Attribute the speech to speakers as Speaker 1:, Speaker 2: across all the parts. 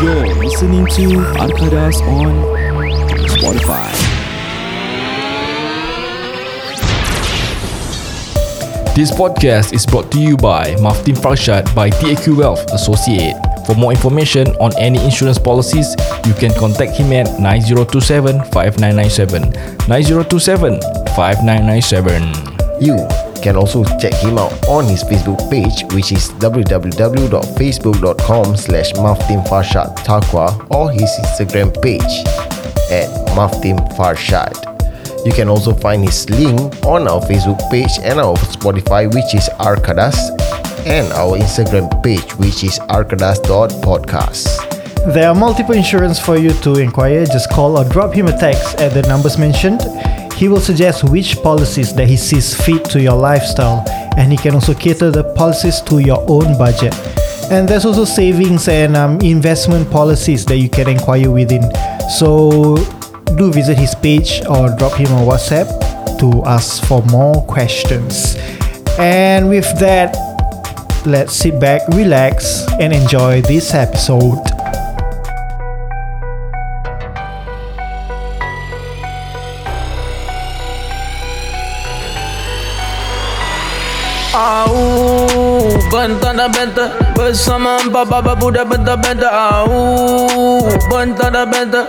Speaker 1: You're listening to Arkadas on Spotify. This podcast is brought to you by Maftin Farshad by TAQ Wealth Associate. For more information on any insurance policies, you can contact him at 9027-5997. 9027-5997.
Speaker 2: You can also check him out on his Facebook page which is www.facebook.com slash Taqwa or his Instagram page at Farshad. You can also find his link on our Facebook page and our Spotify which is Arkadas and our Instagram page which is arkadas.podcast.
Speaker 3: There are multiple insurance for you to inquire. Just call or drop him a text at the numbers mentioned. He will suggest which policies that he sees fit to your lifestyle, and he can also cater the policies to your own budget. And there's also savings and um, investment policies that you can inquire within. So do visit his page or drop him a WhatsApp to ask for more questions. And with that, let's sit back, relax, and enjoy this episode.
Speaker 4: Au, bentana benta bersama empat baba budak benta benta. Au, bentana benta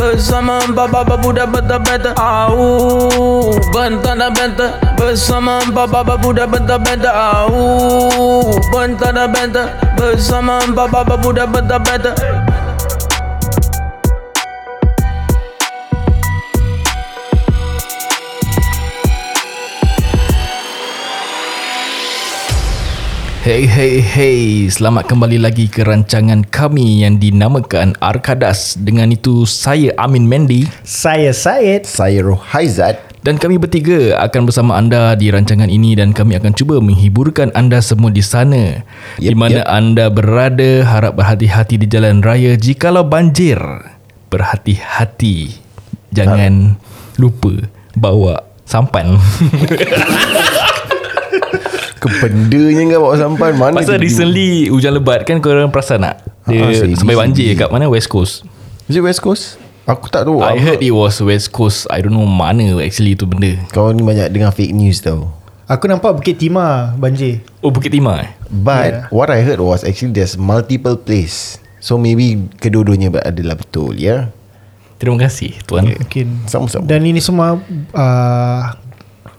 Speaker 4: Bersama empat baba budak bentar-bentar Au. Bentar dan bentar Bersama empat baba budak bentar-bentar Au. Bentar dan bentar Bersama empat baba budak bentar-bentar
Speaker 1: Hey hey hey, selamat kembali lagi ke rancangan kami yang dinamakan Arkadas. Dengan itu saya Amin Mendy
Speaker 3: Saya Syed.
Speaker 2: Saya Rohaizat
Speaker 1: dan kami bertiga akan bersama anda di rancangan ini dan kami akan cuba menghiburkan anda semua di sana.
Speaker 2: Yep,
Speaker 1: di mana
Speaker 2: yep.
Speaker 1: anda berada, harap berhati-hati di jalan raya jikalau banjir. Berhati-hati. Jangan lupa bawa sampan.
Speaker 2: Kependanya kan bawa sampan Mana
Speaker 1: Pasal recently hujan lebat kan korang perasan tak? Dia
Speaker 2: Ah, sedih,
Speaker 1: sampai banjir kat mana West Coast.
Speaker 2: Is it West Coast? Aku tak tahu
Speaker 1: I
Speaker 2: Aku-
Speaker 1: heard it was West Coast. I don't know mana actually tu benda.
Speaker 2: Kau ni banyak dengar fake news tau
Speaker 3: Aku nampak Bukit Timah banjir.
Speaker 1: Oh Bukit Timah eh?
Speaker 2: But
Speaker 3: Yeah.
Speaker 2: what I heard was actually there's multiple place. So maybe kedua-duanya adalah betul ya.
Speaker 1: Terima kasih tuan. Okay.
Speaker 3: Mungkin.
Speaker 2: Sama-sama.
Speaker 3: Dan ini semua uh,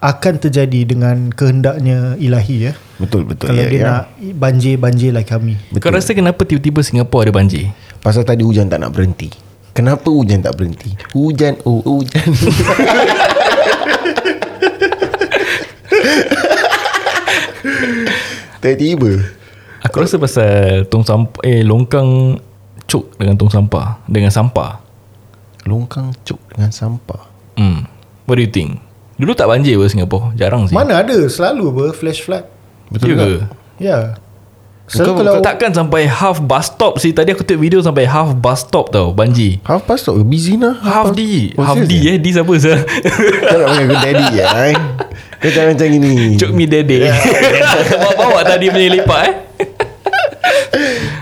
Speaker 3: akan terjadi dengan kehendaknya ilahi ya.
Speaker 2: Betul betul
Speaker 3: Kalau
Speaker 2: ya.
Speaker 3: dia
Speaker 2: ya.
Speaker 3: nak banjir-banjir like kami.
Speaker 1: Kau rasa kenapa tiba-tiba Singapura ada banjir?
Speaker 2: Pasal tadi hujan tak nak berhenti. Kenapa hujan tak berhenti? Hujan, oh hujan. Tiba-tiba.
Speaker 1: Aku rasa pasal tong sampah eh longkang cuk dengan tong sampah dengan sampah.
Speaker 2: Longkang cuk dengan sampah.
Speaker 1: Hmm. What do you think? Dulu tak banjir apa Singapura? Jarang sih.
Speaker 3: Mana ada selalu apa flash flood.
Speaker 1: Betul ke?
Speaker 3: Ya. So
Speaker 2: Kau-
Speaker 3: kalau
Speaker 1: Kau takkan sampai half bus stop sih Tadi aku tengok video sampai half bus stop tau Banjir
Speaker 2: Half past tak? Busy nah.
Speaker 1: Half D
Speaker 2: Oh,
Speaker 1: Half D
Speaker 2: serious
Speaker 1: eh D siapa sah
Speaker 2: Kau nak panggil aku daddy ya eh? Kau jangan macam ini
Speaker 1: Cuk mi dede Bawa-bawa tadi punya lipat eh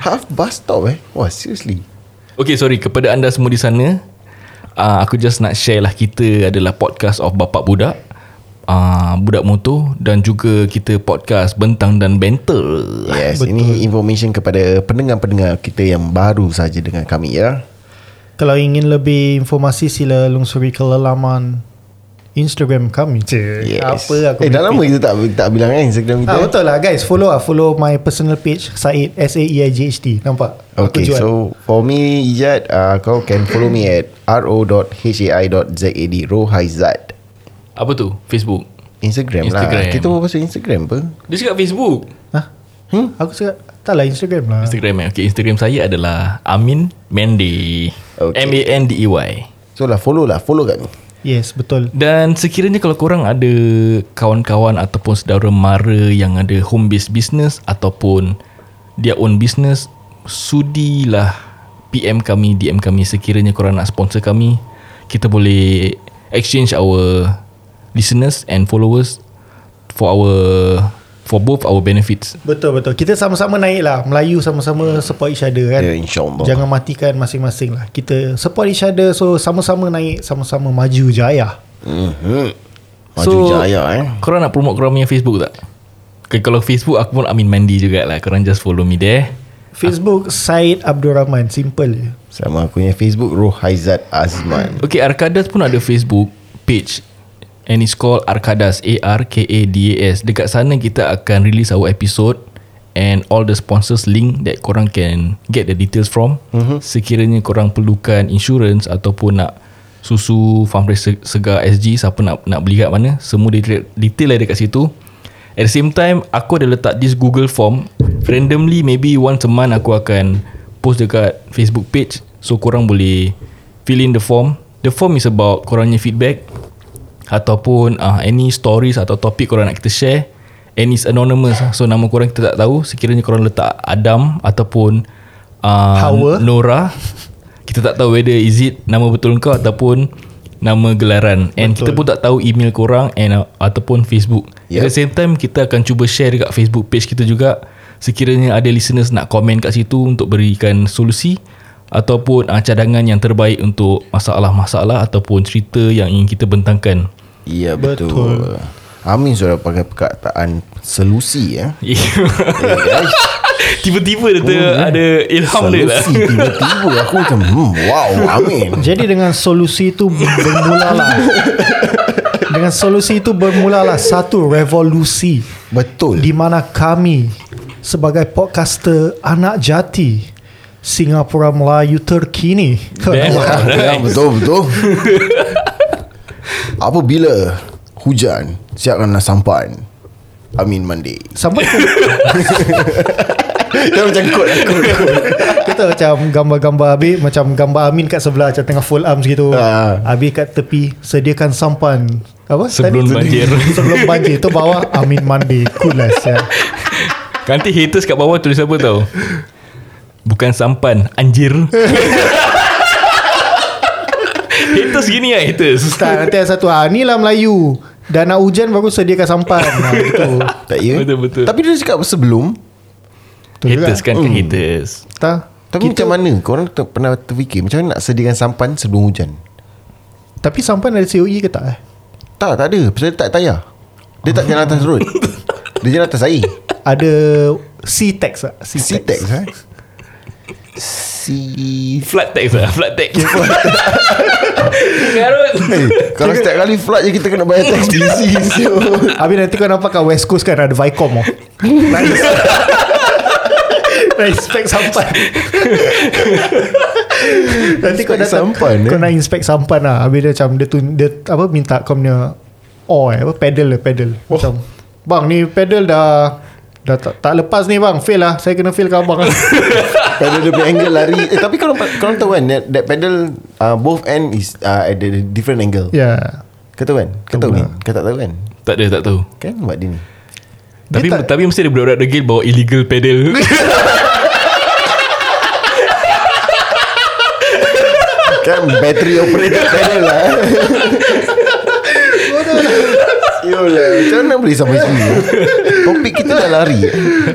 Speaker 2: Half bus stop eh Wah seriously
Speaker 1: Okay sorry Kepada anda semua di sana uh, Aku just nak share lah Kita adalah podcast of Bapak Budak uh, Budak Motor Dan juga kita podcast Bentang dan Bentel
Speaker 2: Yes
Speaker 3: Betul.
Speaker 2: Ini information kepada pendengar-pendengar kita yang baru saja dengan kami ya.
Speaker 3: Kalau ingin lebih informasi sila lungsuri ke laman Instagram kami je
Speaker 2: Yes.
Speaker 3: Apa aku
Speaker 2: Eh dah lama kita tak tak bilang kan Instagram kita.
Speaker 3: Ah, betul lah guys Follow lah Follow my personal page Said S-A-E-I-G-H-T Nampak
Speaker 2: Okay, so for me Ijat, uh, kau can follow me at ro.hai.zad Rohaizat.
Speaker 1: Apa tu? Facebook.
Speaker 2: Instagram,
Speaker 1: Instagram.
Speaker 2: lah. Kita berbual pasal Instagram apa?
Speaker 1: Dia cakap Facebook.
Speaker 3: Hah? Hmm? Aku cakap Tak lah Instagram lah
Speaker 1: Instagram eh. Okay, Instagram saya adalah Amin Mendy.
Speaker 2: Okay.
Speaker 1: M-A-N-D-E-Y.
Speaker 2: So lah follow lah, follow kami.
Speaker 3: Yes betul
Speaker 1: Dan sekiranya kalau korang ada kawan-kawan ataupun saudara mara yang ada home based business ataupun their own business, sudilah PM kami, DM kami sekiranya korang nak sponsor kami. Kita boleh exchange our listeners and followers for our for both our benefits.
Speaker 3: Betul betul Kita sama-sama naik lah Melayu sama-sama support each other kan
Speaker 2: Ya, insyaAllah.
Speaker 3: Jangan matikan masing-masing lah Kita support each other So sama-sama naik Sama-sama maju jaya
Speaker 2: Mm-hmm. Maju jaya eh.
Speaker 1: Korang nak promote korang punya Facebook tak? Okay, kalau Facebook aku pun Amin Mandi jugalah. Korang just follow me there.
Speaker 3: Facebook Said Abdul Rahman Simple je
Speaker 2: Sama aku punya Facebook Rohaizat Azman.
Speaker 1: Okay, Arkadas pun ada Facebook page and it's called Arkadas A-R-K-A-D-A-S. Dekat sana kita akan release our episode and all the sponsors link that korang can get the details from. Mm-hmm. Sekiranya korang perlukan insurance ataupun nak susu farm fresh Se- segar SG siapa nak nak beli kat mana semua detail, detail ada dekat situ at the same time aku ada letak this Google form randomly maybe once a month aku akan post dekat Facebook page so korang boleh fill in the form the form is about korangnya feedback ataupun uh, any stories atau topik korang nak kita share and it's anonymous. So nama korang kita tak tahu. Sekiranya korang letak Adam ataupun uh,
Speaker 3: Hawa.
Speaker 1: Nora kita tak tahu whether is it nama betul kau ataupun nama gelaran. And kita pun tak tahu email korang and uh, ataupun Facebook. Yep. at the same time kita akan cuba share dekat Facebook page kita juga. Sekiranya ada listeners nak komen kat situ untuk berikan solusi ataupun uh, cadangan yang terbaik untuk masalah-masalah ataupun cerita yang ingin kita bentangkan
Speaker 2: Ya betul.
Speaker 3: Betul.
Speaker 2: Amin sudah pakai perkataan selusi ya.
Speaker 1: Tiba-tiba dia ter, ada ilham dia lah
Speaker 2: tiba-tiba aku macam hmm, wow Amin.
Speaker 3: Jadi dengan solusi itu bermulalah Dengan solusi itu bermulalah Satu revolusi
Speaker 2: Betul.
Speaker 3: Di mana kami Sebagai podcaster Anak jati Singapura Melayu terkini
Speaker 1: Damn.
Speaker 2: Ya, betul betul. Apabila hujan siapkanlah sampan. Amin mandi.
Speaker 3: Sampai ke
Speaker 2: Dia macam kot aku.
Speaker 3: Kita macam gambar-gambar Habis Macam gambar Amin kat sebelah Macam tengah full arms gitu
Speaker 2: Ah.
Speaker 3: Habis kat tepi Sediakan sampan Apa
Speaker 1: Sebelum
Speaker 3: tadi?
Speaker 1: banjir.
Speaker 3: Sebelum banjir Tu bawah Amin mandi Cool lah siap.
Speaker 1: Nanti haters kat bawah tulis apa tau Bukan sampan Anjir Haters gini lah haters.
Speaker 3: Tak nanti ada satu ah, Ni lah Melayu. Dah nak hujan Baru sediakan sampan. Ah, Gitu
Speaker 2: Tak ya?
Speaker 1: Betul-betul.
Speaker 2: Tapi dia cakap sebelum.
Speaker 3: Betul juga.
Speaker 1: Haters kan kan haters.
Speaker 3: Tak.
Speaker 2: Tapi macam mana? Korang ter, pernah terfikir Macam mana nak sediakan sampan sebelum hujan?
Speaker 3: Tapi sampan ada COE ke tak eh?
Speaker 2: Tak tak ada. Pasal dia tak tayar. Dia tak jalan atas road. Dia jalan atas air.
Speaker 3: Ada C-Tex tak?
Speaker 2: C-Tex C
Speaker 1: Flat tax lah Flat tax. Garut.
Speaker 2: Eh, Kalau setiap kali flight je Kita kena bayar tax. Busy siul.
Speaker 3: Habis nanti kau nampak kat West Coast kan Ada Vicom oh. Nice. Nak inspect sampan. Nanti kau datang
Speaker 2: sampan,
Speaker 3: Kau
Speaker 2: eh?
Speaker 3: nak inspect sampan lah. Habis dia macam Dia, tu, dia apa minta kau punya Oh eh, apa pedal lah pedal. Macam Bang ni pedal dah Dah tak, tak lepas ni bang. Fail lah Saya kena fail ke abang lah
Speaker 2: Pedal dia punya angle lari. Eh, Tapi kalau Korang tahu kan That, that pedal uh, Both end is uh, At the different angle.
Speaker 3: Ya yeah.
Speaker 2: Kau tahu kan? Kau tahu
Speaker 3: Tahu
Speaker 2: ni?
Speaker 3: lah.
Speaker 2: Kau tak tahu kan?
Speaker 1: Tak ada tak tahu.
Speaker 2: Kan? Buat dia ni.
Speaker 1: Tapi
Speaker 3: tak-
Speaker 1: tapi mesti ada budak-budak degil Bawa illegal pedal.
Speaker 2: Kan battery operated pedal lah Yolah Macam mana boleh sampai sini? Topik kita dah lari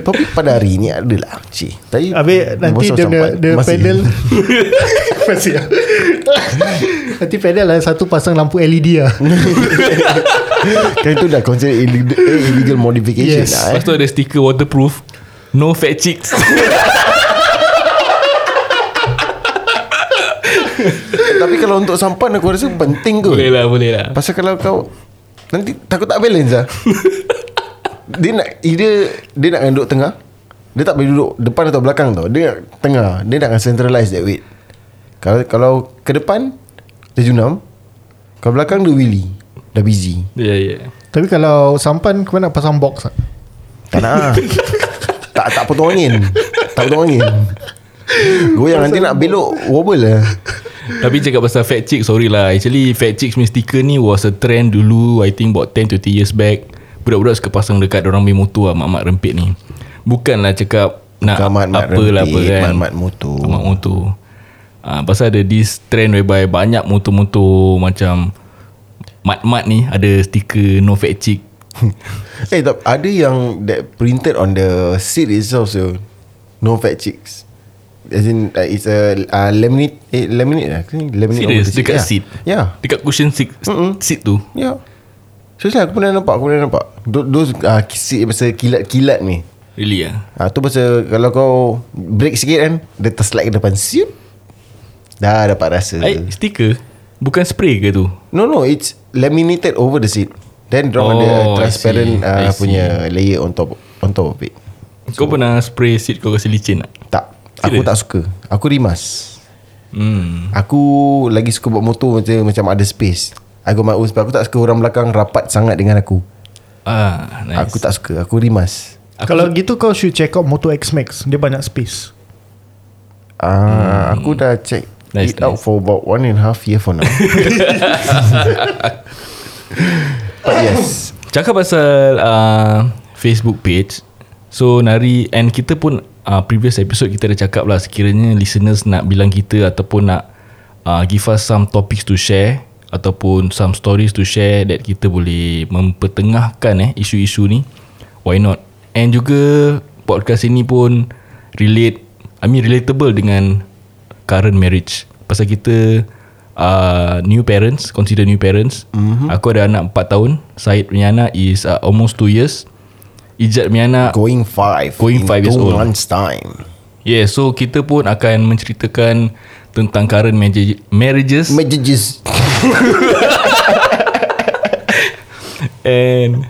Speaker 2: Topik pada hari ni adalah Cik Tadi
Speaker 3: Habis nanti dia, dia, dia
Speaker 2: Masih.
Speaker 3: pedal Masih Nanti pedal lah Satu pasang lampu LED lah
Speaker 2: Kan itu dah consider illegal, eh, illegal modification
Speaker 3: Yes.
Speaker 2: lah eh.
Speaker 1: Lepas tu ada stiker waterproof No fat chicks
Speaker 2: Tapi kalau untuk sampan Aku rasa penting kot
Speaker 1: Boleh lah boleh lah
Speaker 2: Pasal kalau kau Nanti takut tak balance lah. Dia nak Either Dia nak duduk tengah. Dia tak boleh duduk Depan atau belakang tau. Dia nak tengah. Dia nak centralize that weight. Kalau kalau ke depan Dia junam. Kalau belakang dia wheelie Dah busy.
Speaker 1: Ya yeah, ya. Yeah.
Speaker 3: Tapi kalau sampan Kau nak pasang box tak?
Speaker 2: Tak nak lah. Tak tak potong angin. Tak potong angin. Goyang nanti nak belok Wobble lah
Speaker 1: Tapi cakap pasal fat chicks Sorry lah. Actually fat chicks punya sticker ni Was a trend dulu I think about 10-20 years back. Budak-budak suka pasang dekat Orang punya motor lah Mak-mak rempit ni. Bukanlah cakap Nak
Speaker 2: Bukan mat-mat
Speaker 1: apa lah apa kan.
Speaker 2: mat-mat motor.
Speaker 1: Mak motor. Ah, Pasal ada this trend whereby Banyak motor-motor Macam Mat-mat ni Ada stiker No fat chick.
Speaker 2: Eh tak Ada yang That printed on the Seat itself so No fat chicks As in uh, It's a uh, Laminate eh, Laminate lah? Laminate
Speaker 1: Serius
Speaker 2: over the
Speaker 1: Dekat
Speaker 2: yeah.
Speaker 1: seat
Speaker 2: Yeah
Speaker 1: Dekat cushion seat,
Speaker 2: Mm-mm.
Speaker 1: seat tu
Speaker 2: Yeah Seriously aku pernah nampak Aku pernah nampak Tho- Those uh, seat Pasal kilat-kilat ni
Speaker 1: Really lah
Speaker 2: Ah tu pasal kalau kau break sikit kan dia terslide ke depan siup dah dapat rasa.
Speaker 1: Eh, stiker Bukan spray ke tu
Speaker 2: No no it's laminated over the seat. Then
Speaker 1: Oh,
Speaker 2: draw ada
Speaker 1: I
Speaker 2: transparent
Speaker 1: I
Speaker 2: uh, punya layer on top on top of it.
Speaker 1: Kau pernah spray seat kau kasi licin tak?
Speaker 2: Tak aku
Speaker 1: Serious?
Speaker 2: tak suka. Aku rimas.
Speaker 1: Hmm
Speaker 2: Aku lagi suka buat motor macam macam ada space. I got my own space. Aku tak suka orang belakang rapat sangat dengan aku.
Speaker 1: Ah, nice.
Speaker 2: Aku tak suka. Aku rimas.
Speaker 1: Aku
Speaker 3: Kalau gitu kau should check out Moto X Max Dia banyak space
Speaker 2: Ah, aku dah check
Speaker 1: Hmm. Nice,
Speaker 2: it out for about one and a half year for now. But yes.
Speaker 1: Cakap pasal uh, Facebook page So Nari And kita pun uh, Previous episode Kita dah cakap lah Sekiranya listeners nak bilang kita Ataupun nak uh, Give us some topics to share Ataupun some stories to share That kita boleh Mempertengahkan eh Isu-isu ni Why not? And juga Podcast ini pun Relate I mean relatable dengan Current marriage. Pasal kita uh, New parents Consider new parents. Mm-hmm. Aku ada anak 4 tahun Syed punya anak is uh, Almost 2 years Ijat punya anak
Speaker 2: Going five
Speaker 1: Going
Speaker 2: in
Speaker 1: five years old.
Speaker 2: months time.
Speaker 1: Yeah so kita pun akan menceritakan Tentang current marriage, marriages.
Speaker 2: Messages
Speaker 1: And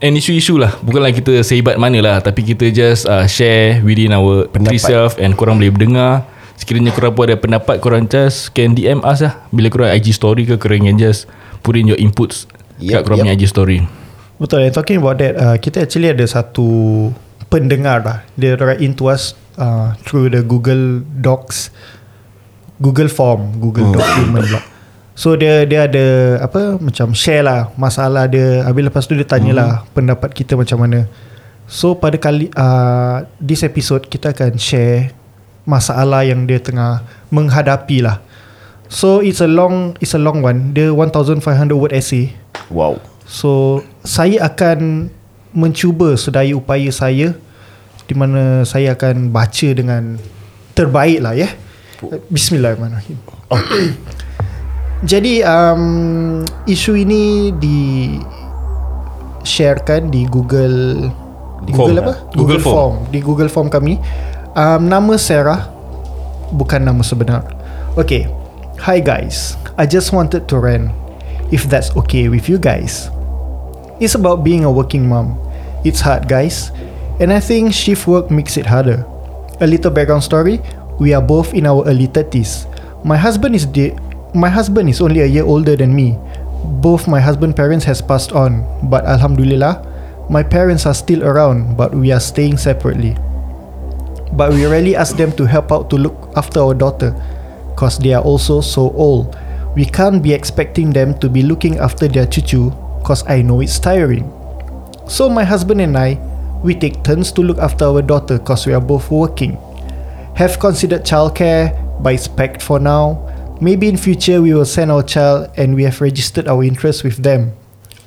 Speaker 1: And isu-isu lah. Bukanlah kita sehebat mana lah Tapi kita just uh, share Within our
Speaker 2: Pendapat.
Speaker 1: three self And korang boleh dengar Sekiranya korang pun ada pendapat Korang just can DM us lah. Bila korang IG story ke Korang can just Put in your inputs Kat
Speaker 2: Yup,
Speaker 1: korang
Speaker 2: yup.
Speaker 1: punya IG story
Speaker 3: Betul and talking about that uh, Kita actually ada satu Pendengar lah Dia write in to us uh, Through the Google Docs Google Form Google document pula So dia dia ada apa macam share lah masalah dia habis lepas tu dia tanyalah hmm. pendapat kita macam mana. So pada kali uh, this episode kita akan share masalah yang dia tengah menghadapi lah. So it's a long it's a long one. Dia 1500 word essay.
Speaker 2: Wow
Speaker 3: So saya akan mencuba sedaya upaya saya di mana saya akan baca dengan terbaik lah ya. Bismillahirrahmanirrahim. Jadi um, isu ini di sharekan di Google di
Speaker 1: Form.
Speaker 3: Google apa?
Speaker 1: Google Form.
Speaker 3: Di Google Form kami. Um, nama Sarah bukan nama sebenar. Okay. Hi guys. I just wanted to rant if that's okay with you guys. It's about being a working mom. It's hard, guys. And I think shift work makes it harder. A little background story. We are both in our early 30s. My husband is de- my husband is only a year older than me. Both my husband parents has passed on, but alhamdulillah, my parents are still around, but we are staying separately. But we rarely ask them to help out to look after our daughter cause they are also so old. We can't be expecting them to be looking after their chuchu cause I know it's tiring. So my husband and I, we take turns to look after our daughter cause we are both working. Have considered childcare, but it's packed for now. Maybe in future we will send our child and we have registered our interest with them.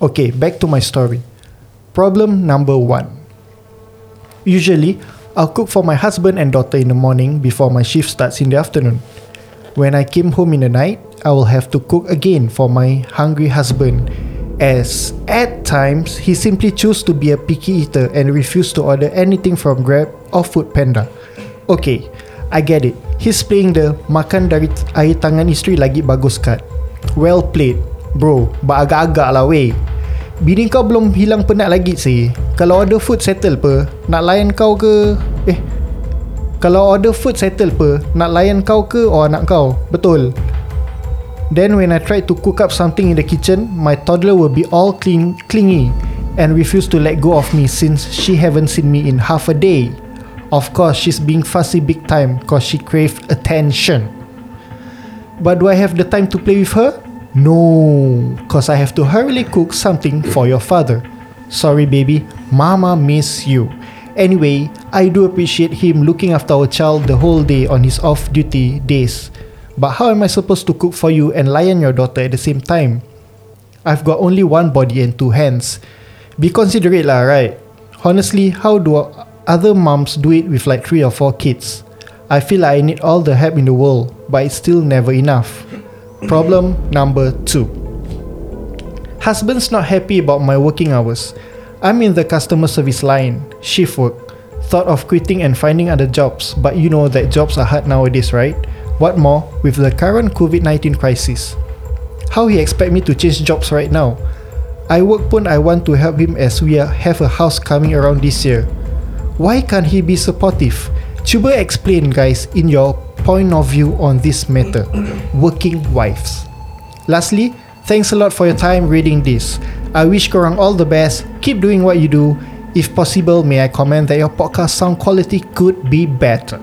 Speaker 3: Okay, back to my story. Problem number one. Usually, I'll cook for my husband and daughter in the morning before my shift starts in the afternoon. When I came home in the night, I will have to cook again for my hungry husband as at times he simply choose to be a picky eater and refuse to order anything from Grab or Food Panda. Okay, I get it. He's playing the makan dari air tangan isteri lagi bagus kat. Well played. Bro, but agak-agak lah weh. Bini kau belum hilang penat lagi sih. Kalau order food settle pe, nak layan kau ke? Eh, kalau order food settle pe, nak layan kau ke or anak kau? Betul. Then when I try to cook up something in the kitchen, my toddler will be all cling- clingy and refuse to let go of me since she haven't seen me in half a day. Of course, she's being fussy big time cause she crave attention. But do I have the time to play with her? No, cause I have to hurriedly cook something for your father. Sorry baby, mama miss you. Anyway, I do appreciate him looking after our child the whole day on his off duty days. But how am I supposed to cook for you and lion your daughter at the same time? I've got only one body and two hands. Be considerate lah, right? Honestly, how do other moms do it with like three or four kids? I feel like I need all the help in the world, but it's still never enough. Problem number two. Husband's not happy about my working hours. I'm in the customer service line, shift work. Thought of quitting and finding other jobs, but you know that jobs are hard nowadays, right? What more with the current COVID 19 crisis? How he expect me to change jobs right now? I work pun I want to help him as we have a house coming around this year. Why can't he be supportive? Cuba explain guys in your point of view on this matter. Working wives. Lastly, thanks a lot for your time reading this. I wish korang all the best. Keep doing what you do. If possible, may I comment that your podcast sound quality could be better.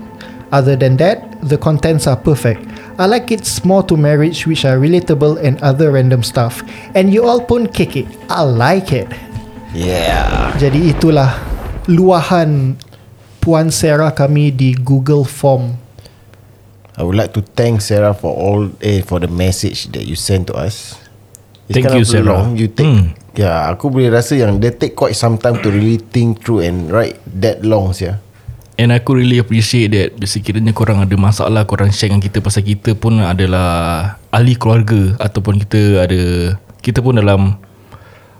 Speaker 3: Other than that, the contents are perfect. I like it's more to marriage which are relatable and other random stuff. And you all pun kick it. I like it.
Speaker 2: Yeah.
Speaker 3: Jadi itulah luahan Puan Sarah kami di Google Form.
Speaker 2: I would like to thank Sarah for all eh for the message that you sent to us.
Speaker 1: Thank
Speaker 2: kind
Speaker 1: you,
Speaker 2: of
Speaker 1: Sarah.
Speaker 2: Long. You take
Speaker 1: Hmm.
Speaker 2: Yeah, aku boleh rasa yang they take quite some time to really think through and write that long sia.
Speaker 1: And aku really appreciate that Sekiranya korang ada masalah Korang share dengan kita Pasal kita pun adalah Ahli keluarga Ataupun kita ada Kita pun dalam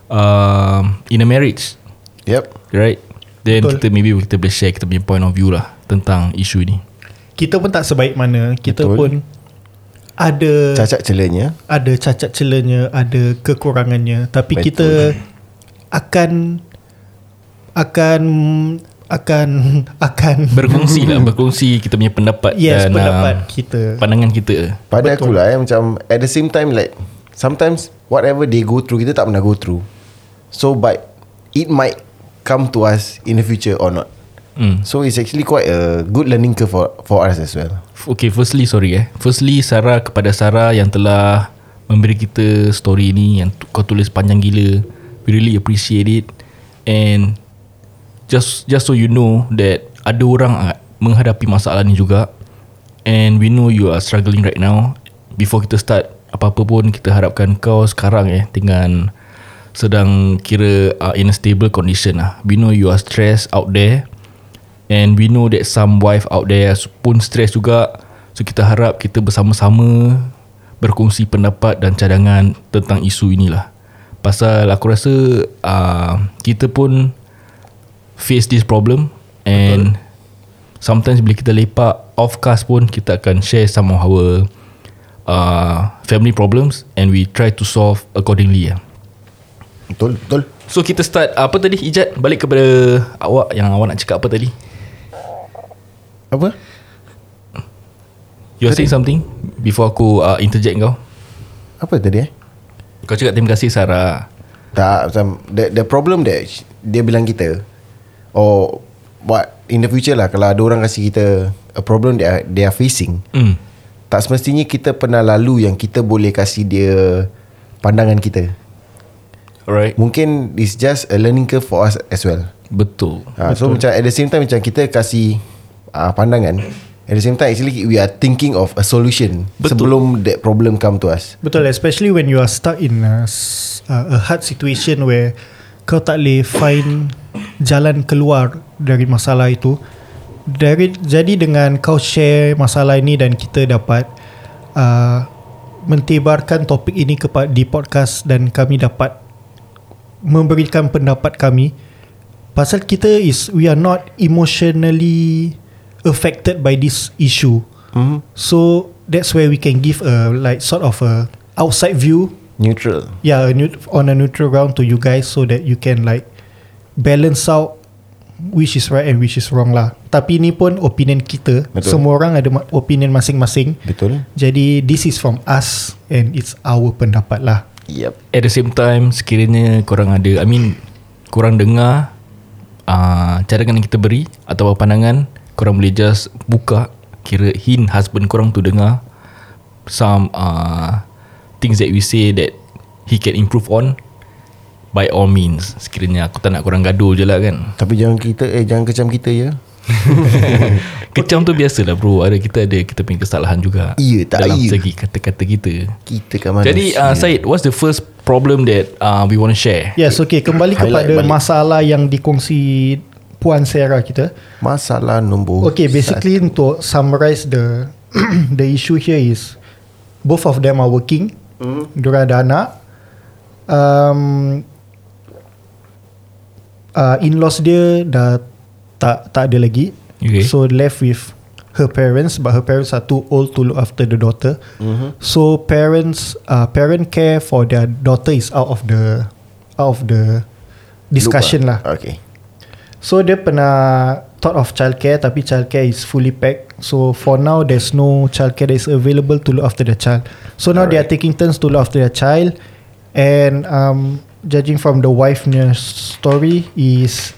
Speaker 1: uh, In a marriage
Speaker 2: Yep.
Speaker 1: Right Then
Speaker 3: Betul.
Speaker 1: kita maybe Kita boleh share Kita punya point of view lah Tentang isu ni
Speaker 3: Kita pun tak sebaik mana. Kita
Speaker 2: Betul.
Speaker 3: pun ada
Speaker 2: Cacat celanya.
Speaker 3: ada cacat celanya, ada kekurangannya. Tapi
Speaker 2: Betul.
Speaker 3: kita akan akan akan akan
Speaker 1: Berkongsi lah Berkongsi kita punya pendapat
Speaker 3: yes
Speaker 1: Dan
Speaker 3: pendapat
Speaker 1: uh,
Speaker 3: kita.
Speaker 1: Pandangan kita.
Speaker 2: Pada
Speaker 3: Betul.
Speaker 2: aku lah eh, Macam At the same time like Sometimes Whatever they go through Kita tak pernah go through. So but It might Come to us In the future or not.
Speaker 1: Hmm.
Speaker 2: So it's actually quite a Good learning curve for, for us as well.
Speaker 1: Okay firstly sorry eh. Firstly Sarah kepada Sarah Yang telah Memberi kita story ni Yang kau tulis panjang gila. We really appreciate it. And Just just so you know That Ada orang Menghadapi masalah ni juga And we know you are struggling right now Before kita start Apa-apa pun Kita harapkan kau sekarang eh Dengan Sedang kira uh, In a stable condition lah We know you are stressed out there And we know that some wife out there pun stress juga. So kita harap kita bersama-sama berkongsi pendapat dan cadangan tentang isu inilah. Pasal aku rasa uh, kita pun face this problem and sometimes bila kita lepak off cast pun kita akan share some of our uh, family problems and we try to solve accordingly lah.
Speaker 2: Betul Betul
Speaker 1: So kita start apa tadi Ijat balik kepada awak yang awak nak cakap apa tadi?
Speaker 2: Apa?
Speaker 1: You're saying something before aku uh, interject kau.
Speaker 2: Apa tadi eh?
Speaker 1: Kau cakap terima kasih Sarah.
Speaker 2: Tak macam the, the problem that Dia bilang kita Or What In the future lah Kalau ada orang kasih kita A problem that are- they are facing
Speaker 1: Hmm.
Speaker 2: Tak semestinya kita pernah lalu Yang kita boleh kasih dia Pandangan kita
Speaker 1: Alright.
Speaker 2: Mungkin It's just a learning curve for us as well
Speaker 1: Betul.
Speaker 2: ha, So macam at the same time Macam kita kasih uh, Pandangan At the same time Actually we are thinking of a solution
Speaker 1: Betul.
Speaker 2: Sebelum that problem come to us
Speaker 3: Betul especially when you are stuck in a, s- uh, a hard situation where kau tak boleh find jalan keluar dari masalah itu. Dari jadi dengan kau share masalah ini dan kita dapat uh, mentebarkan topik ini kepada di podcast dan kami dapat memberikan pendapat kami pasal kita is we are not emotionally affected by this issue.
Speaker 2: Mhm.
Speaker 3: So that's where we can give a like sort of a outside view,
Speaker 2: Neutral.
Speaker 3: yeah, a neut- on a neutral ground to you guys, so that you can like balance out which is right and which is wrong lah. Tapi ni pun opinion kita.
Speaker 2: Betul.
Speaker 3: Semua orang ada opinion masing-masing.
Speaker 2: Betul.
Speaker 3: Jadi this is from us and it's our pendapat lah.
Speaker 2: Yep.
Speaker 1: At the same time Sekiranya korang ada I mean Korang dengar uh, Cadangan yang kita beri Atau pandangan Korang boleh just Buka Kira hint husband korang tu dengar Some uh, Things that we say That He can improve on By all means Sekiranya aku tak nak korang gaduh je lah kan
Speaker 2: Tapi jangan kita eh jangan kecam kita ya.
Speaker 1: Kecam tu biasa lah bro Ada kita ada Kita punya kesalahan juga
Speaker 2: Iya, tak
Speaker 1: Dalam
Speaker 2: iya.
Speaker 1: segi kata-kata kita
Speaker 2: Kita kan manusia.
Speaker 1: Jadi uh, Syed What's the first problem That uh, we want to share
Speaker 3: Yes, okay. Kembali
Speaker 2: Highlight
Speaker 3: kepada
Speaker 2: balik.
Speaker 3: masalah yang dikongsi Puan Sarah kita.
Speaker 2: masalah nombor
Speaker 3: Okay, basically untuk summarize the the issue here is both of them are working. Mm. Diorang ada anak. Um, uh, in-laws dia dah tak tak ada lagi.
Speaker 1: Okay.
Speaker 3: So left with her parents, but her parents are too old to look after the daughter. Mm-hmm. So parents, uh, parent care for their daughter is out of the out of the discussion lah.
Speaker 2: Okay.
Speaker 3: So dia pernah thought of childcare tapi childcare is fully packed. So for now there's no childcare that is available to look after the child. So now they are taking turns to look after their child and um, judging from the wife punya story is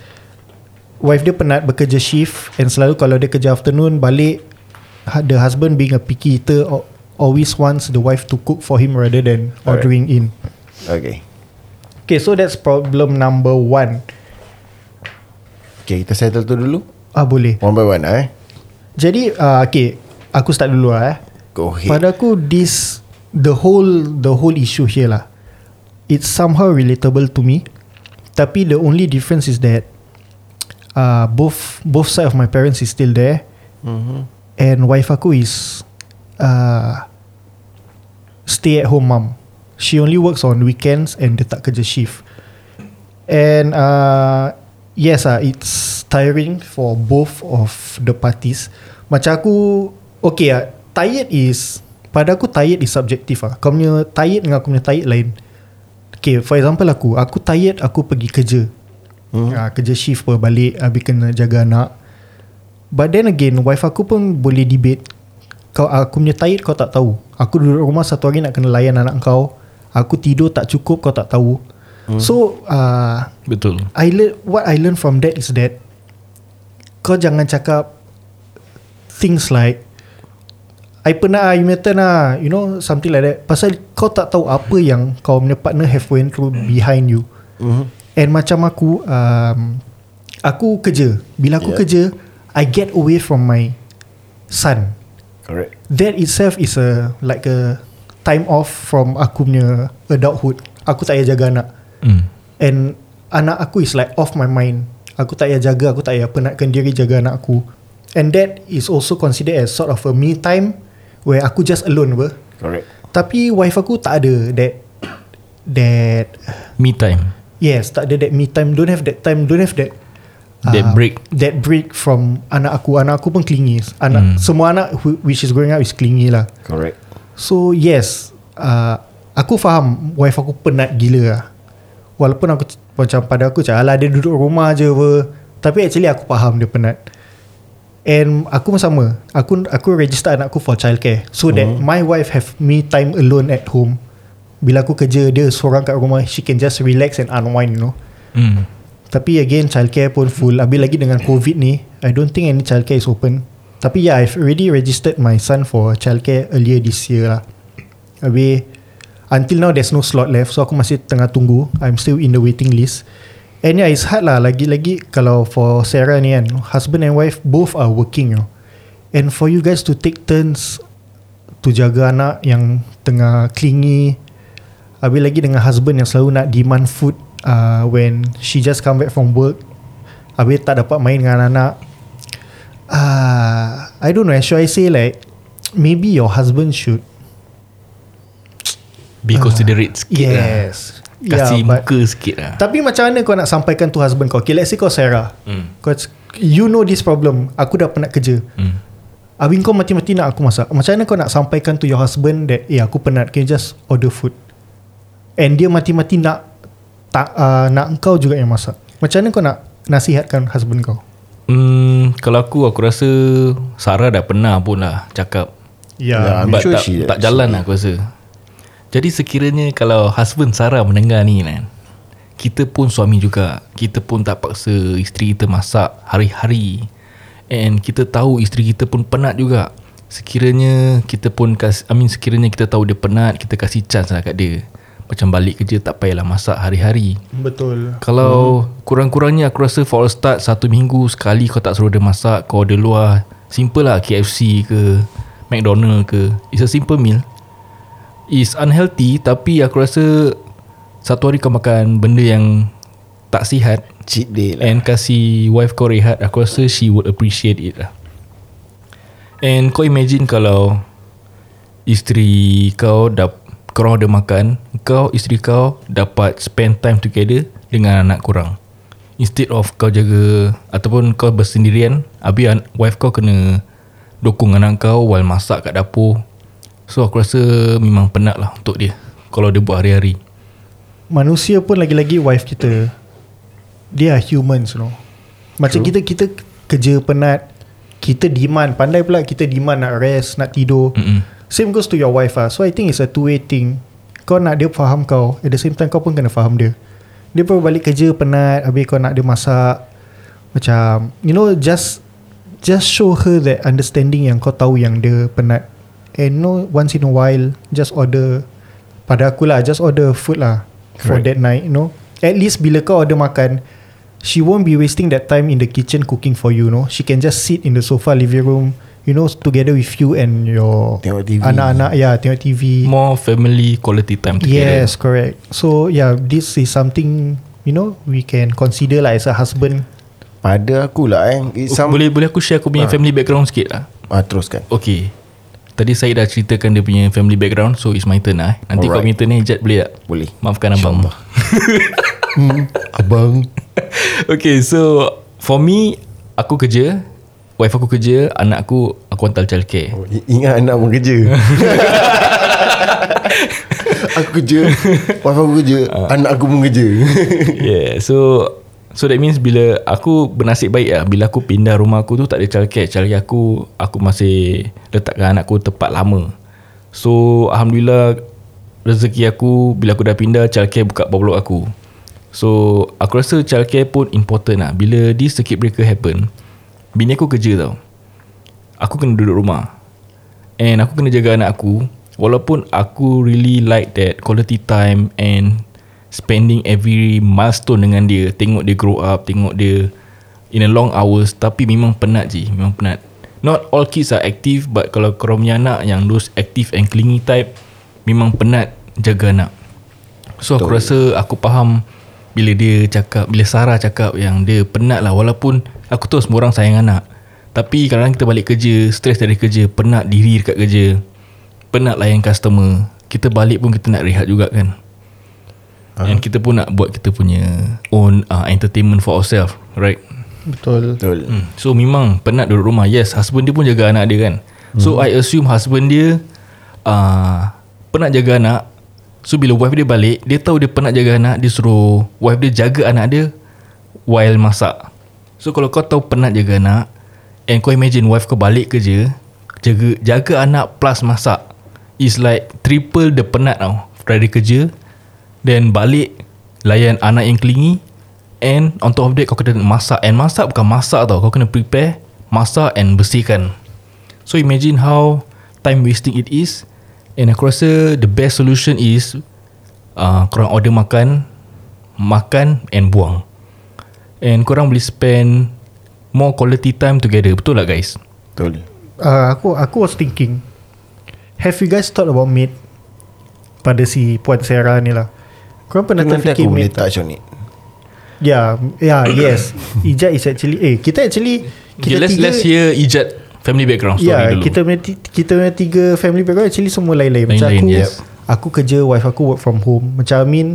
Speaker 3: wife dia penat bekerja shift and selalu kalau dia kerja afternoon balik ha- the husband being a picky eater al- always wants the wife to cook for him rather than
Speaker 2: Alright.
Speaker 3: ordering in.
Speaker 2: Okay.
Speaker 3: Okay so that's problem number one.
Speaker 2: Okay, kita settle tu dulu.
Speaker 3: Ah boleh.
Speaker 2: One by one eh.
Speaker 3: Jadi uh, okay, aku start dulu lah eh.
Speaker 2: Go ahead.
Speaker 3: Pada aku this the whole the whole issue here lah. It's somehow relatable to me. Tapi the only difference is that uh, both both side of my parents is still there
Speaker 2: Mhm.
Speaker 3: and wife aku is uh, stay at home mom. She only works on weekends and dia tak kerja shift. And uh, yes ah, it's tiring for both of the parties. Macam aku, okay ah, tired is pada aku tired is subjective ah. Kau punya tired dengan aku punya tired lain. Okay, for example aku, aku tired aku pergi kerja. Hmm. Uh, kerja shift apa balik habis kena jaga anak. But then again, wife aku pun boleh debate. Kau aku punya tired kau tak tahu. Aku duduk rumah satu hari nak kena layan anak kau. Aku tidur tak cukup kau tak tahu. Hmm. So uh,
Speaker 1: Betul
Speaker 3: I learn what I learn from that is that kau jangan cakap things like I pernah ah, you turn lah You know something like that Pasal kau tak tahu apa yang Kau punya partner have went through behind you
Speaker 2: Mhm.
Speaker 3: And macam aku um, Aku kerja Bila aku
Speaker 2: Yeah.
Speaker 3: kerja I get away from my son
Speaker 2: Correct.
Speaker 3: That itself is a Like a Time off from aku punya Adulthood Aku tak payah jaga anak
Speaker 1: mm.
Speaker 3: And anak aku is like off my mind. Aku tak payah jaga, aku tak payah penatkan diri jaga anak aku. And that is also considered as sort of a me time where aku just alone apa.
Speaker 2: Correct.
Speaker 3: Tapi wife aku tak ada that that
Speaker 1: Me time
Speaker 3: yes, tak ada that me time, don't have that time, don't have that
Speaker 1: That break.
Speaker 3: That break from anak aku. Anak aku pun clingy. Anak
Speaker 1: Hmm.
Speaker 3: semua anak who, which is growing up is clingy lah.
Speaker 2: Correct.
Speaker 3: So yes uh, Aku faham Wife aku penat gila lah Walaupun aku Macam pada aku Macam alah dia duduk rumah je apa Tapi actually aku faham dia penat And aku pun sama. Aku aku register anak aku for childcare. So that my wife have me time alone at home. Bila aku kerja Dia seorang kat rumah She can just relax and unwind you know.
Speaker 1: Mm.
Speaker 3: tapi again childcare pun full. Habis lagi dengan covid ni I don't think any childcare is open. Tapi yeah I've already registered my son for childcare earlier this year lah. Habis Until now there's no slot left. So aku masih tengah tunggu. I'm still in the waiting list And yeah it's hard lah. Lagi-lagi kalau for Sarah ni kan Husband and wife both are working you know. And for you guys to take turns To jaga anak yang tengah clingy Habis lagi dengan husband yang selalu nak demand food uh, When she just come back from work Habis tak dapat main dengan anak uh, I don't know Should I say like Maybe your husband should
Speaker 1: Be considerate sikit lah Kasih
Speaker 3: Yeah, but-
Speaker 1: muka sikit lah.
Speaker 3: Tapi macam mana kau nak sampaikan tu husband kau? Okay let's say kau Sarah.
Speaker 1: Hmm.
Speaker 3: kau, You know this problem. Aku dah penat kerja.
Speaker 1: Hmm.
Speaker 3: Habis kau mati-mati nak aku masak. Macam mana kau nak sampaikan to your husband That eh aku penat Can you just order food? And dia mati-mati nak tak, uh, Nak kau juga yang masak. Macam mana kau nak Nasihatkan husband kau?
Speaker 1: Hmm, kalau aku aku rasa Sarah dah pernah pun lah cakap.
Speaker 2: Yeah, I'm
Speaker 1: But
Speaker 2: sure
Speaker 1: tak, tak jalan lah aku rasa Jadi sekiranya kalau husband Sarah mendengar ni kan Kita pun suami juga Kita pun tak paksa isteri kita masak hari-hari. And kita tahu isteri kita pun penat juga. Sekiranya kita pun kas, I mean sekiranya kita tahu dia penat Kita kasih chance lah kat dia. Macam balik kerja tak payahlah masak hari-hari.
Speaker 3: Betul.
Speaker 1: Kalau kurang-kurangnya aku rasa for a start Satu minggu sekali kau tak suruh dia masak Kau order luar Simple lah KFC ke McDonald ke. It's a simple meal It's unhealthy Tapi aku rasa Satu hari kau makan benda yang Tak sihat
Speaker 2: Cheat day lah.
Speaker 1: And kasih wife kau rehat Aku rasa she would appreciate it lah. And kau imagine kalau Isteri kau dah Korang ada makan Kau isteri kau Dapat spend time together Dengan anak korang. Instead of kau jaga Ataupun kau bersendirian Habis wife kau kena Dokong anak kau While masak kat dapur So aku rasa Memang penat lah untuk dia Kalau dia buat hari-hari.
Speaker 3: Manusia pun lagi-lagi wife kita Dia are humans you know. Macam kita kita kerja penat Kita demand Pandai pula kita demand nak rest Nak tidur.
Speaker 1: Mm-mm.
Speaker 3: Same goes to your wife ah. So I think it's a two way thing. Kau nak dia faham kau At the same time kau pun kena faham dia. Dia baru balik kerja penat Habis kau nak dia masak. Macam You know just Just show her that understanding Yang kau tahu yang dia penat And no once in a while Just order Pada aku lah Just order food lah For
Speaker 2: Correct.
Speaker 3: that night You know. At least bila kau order makan She won't be wasting that time In the kitchen cooking for you, you know. She can just sit in the sofa Living room You know Together with you And your
Speaker 2: Tengok TV.
Speaker 3: Anak-anak Ya tengok TV
Speaker 1: More family quality time together.
Speaker 3: Yes correct. So yeah This is something You know We can consider lah As a husband.
Speaker 2: Pada aku lah eh. It's some,
Speaker 1: Boleh boleh aku share aku punya family background sikit lah?
Speaker 2: Ah, Teruskan.
Speaker 1: Okay Tadi saya dah ceritakan dia punya family background So it's my turn lah eh. Nanti kau
Speaker 2: Alright.
Speaker 1: punya turn ni Ijat boleh tak?
Speaker 2: Boleh.
Speaker 1: Maafkan abang.
Speaker 2: Hmm, Abang.
Speaker 1: Okay so For me Aku kerja Wife aku kerja Anak aku Aku hantar childcare.
Speaker 2: Oh, Ingat anak pun kerja. Aku kerja Wife aku kerja Anak aku pun kerja.
Speaker 1: Yeah so So that means bila Aku bernasib baik lah Bila aku pindah rumah aku tu Tak ada childcare Childcare aku Aku masih Letakkan anak aku Tempat lama. So Alhamdulillah Rezeki aku Bila aku dah pindah Childcare buka bawah aku. So Aku rasa childcare pun important lah. Bila this circuit breaker happen Bini aku kerja tau. Aku kena duduk rumah. And aku kena jaga anak aku. Walaupun aku really like that quality time And spending every milestone dengan dia. Tengok dia grow up Tengok dia In a long hours Tapi memang penat je Memang penat. Not all kids are active But kalau korang punya anak Yang those active and clingy type Memang penat Jaga anak. So aku rasa Aku faham Bila dia cakap Bila Sarah cakap Yang dia penat lah. Walaupun Aku tahu semua orang sayang anak. Tapi kadang-kadang kita balik kerja Stress dari kerja Penat diri dekat kerja. Penat layan customer. Kita balik pun kita nak rehat juga kan uh-huh. And kita pun nak buat kita punya Own uh, entertainment for ourselves Right?
Speaker 3: Betul.
Speaker 2: Betul.
Speaker 1: Hmm. So memang penat duduk rumah. Yes husband dia pun jaga anak dia kan? So I assume husband dia uh, Penat jaga anak. So bila wife dia balik Dia tahu dia penat jaga anak. Dia suruh Wife dia jaga anak dia While masak. So kalau kau tahu penat jaga anak And kau imagine wife kau balik kerja Jaga jaga anak plus masak Is like triple the penat tau. Dari kerja Then balik Layan anak yang clingy And on top of that Kau kena masak. And masak bukan masak tau. Kau kena prepare Masak and bersihkan. So imagine how Time wasting it is. And aku rasa The best solution is uh, Korang order makan Makan And buang. And korang boleh spend More quality time together. Betul tak guys?
Speaker 2: Betul.
Speaker 3: Uh, Aku aku was thinking Have you guys thought about maid Pada si Puan Sarah ni lah Korang pernah terfikir
Speaker 2: aku boleh
Speaker 3: tak?
Speaker 2: touch on it
Speaker 3: Ya yeah, yes Ijat is actually Eh kita actually
Speaker 1: Okay,
Speaker 3: Kita
Speaker 1: let's,
Speaker 3: tiga
Speaker 1: let's hear Ijat Family background story
Speaker 3: Ya,
Speaker 1: dulu
Speaker 3: kita punya kita punya tiga family background actually semua lain-lain. Macam
Speaker 1: Lain-lain,
Speaker 3: aku
Speaker 1: yes.
Speaker 3: aku kerja, wife aku work from home. Macam I mean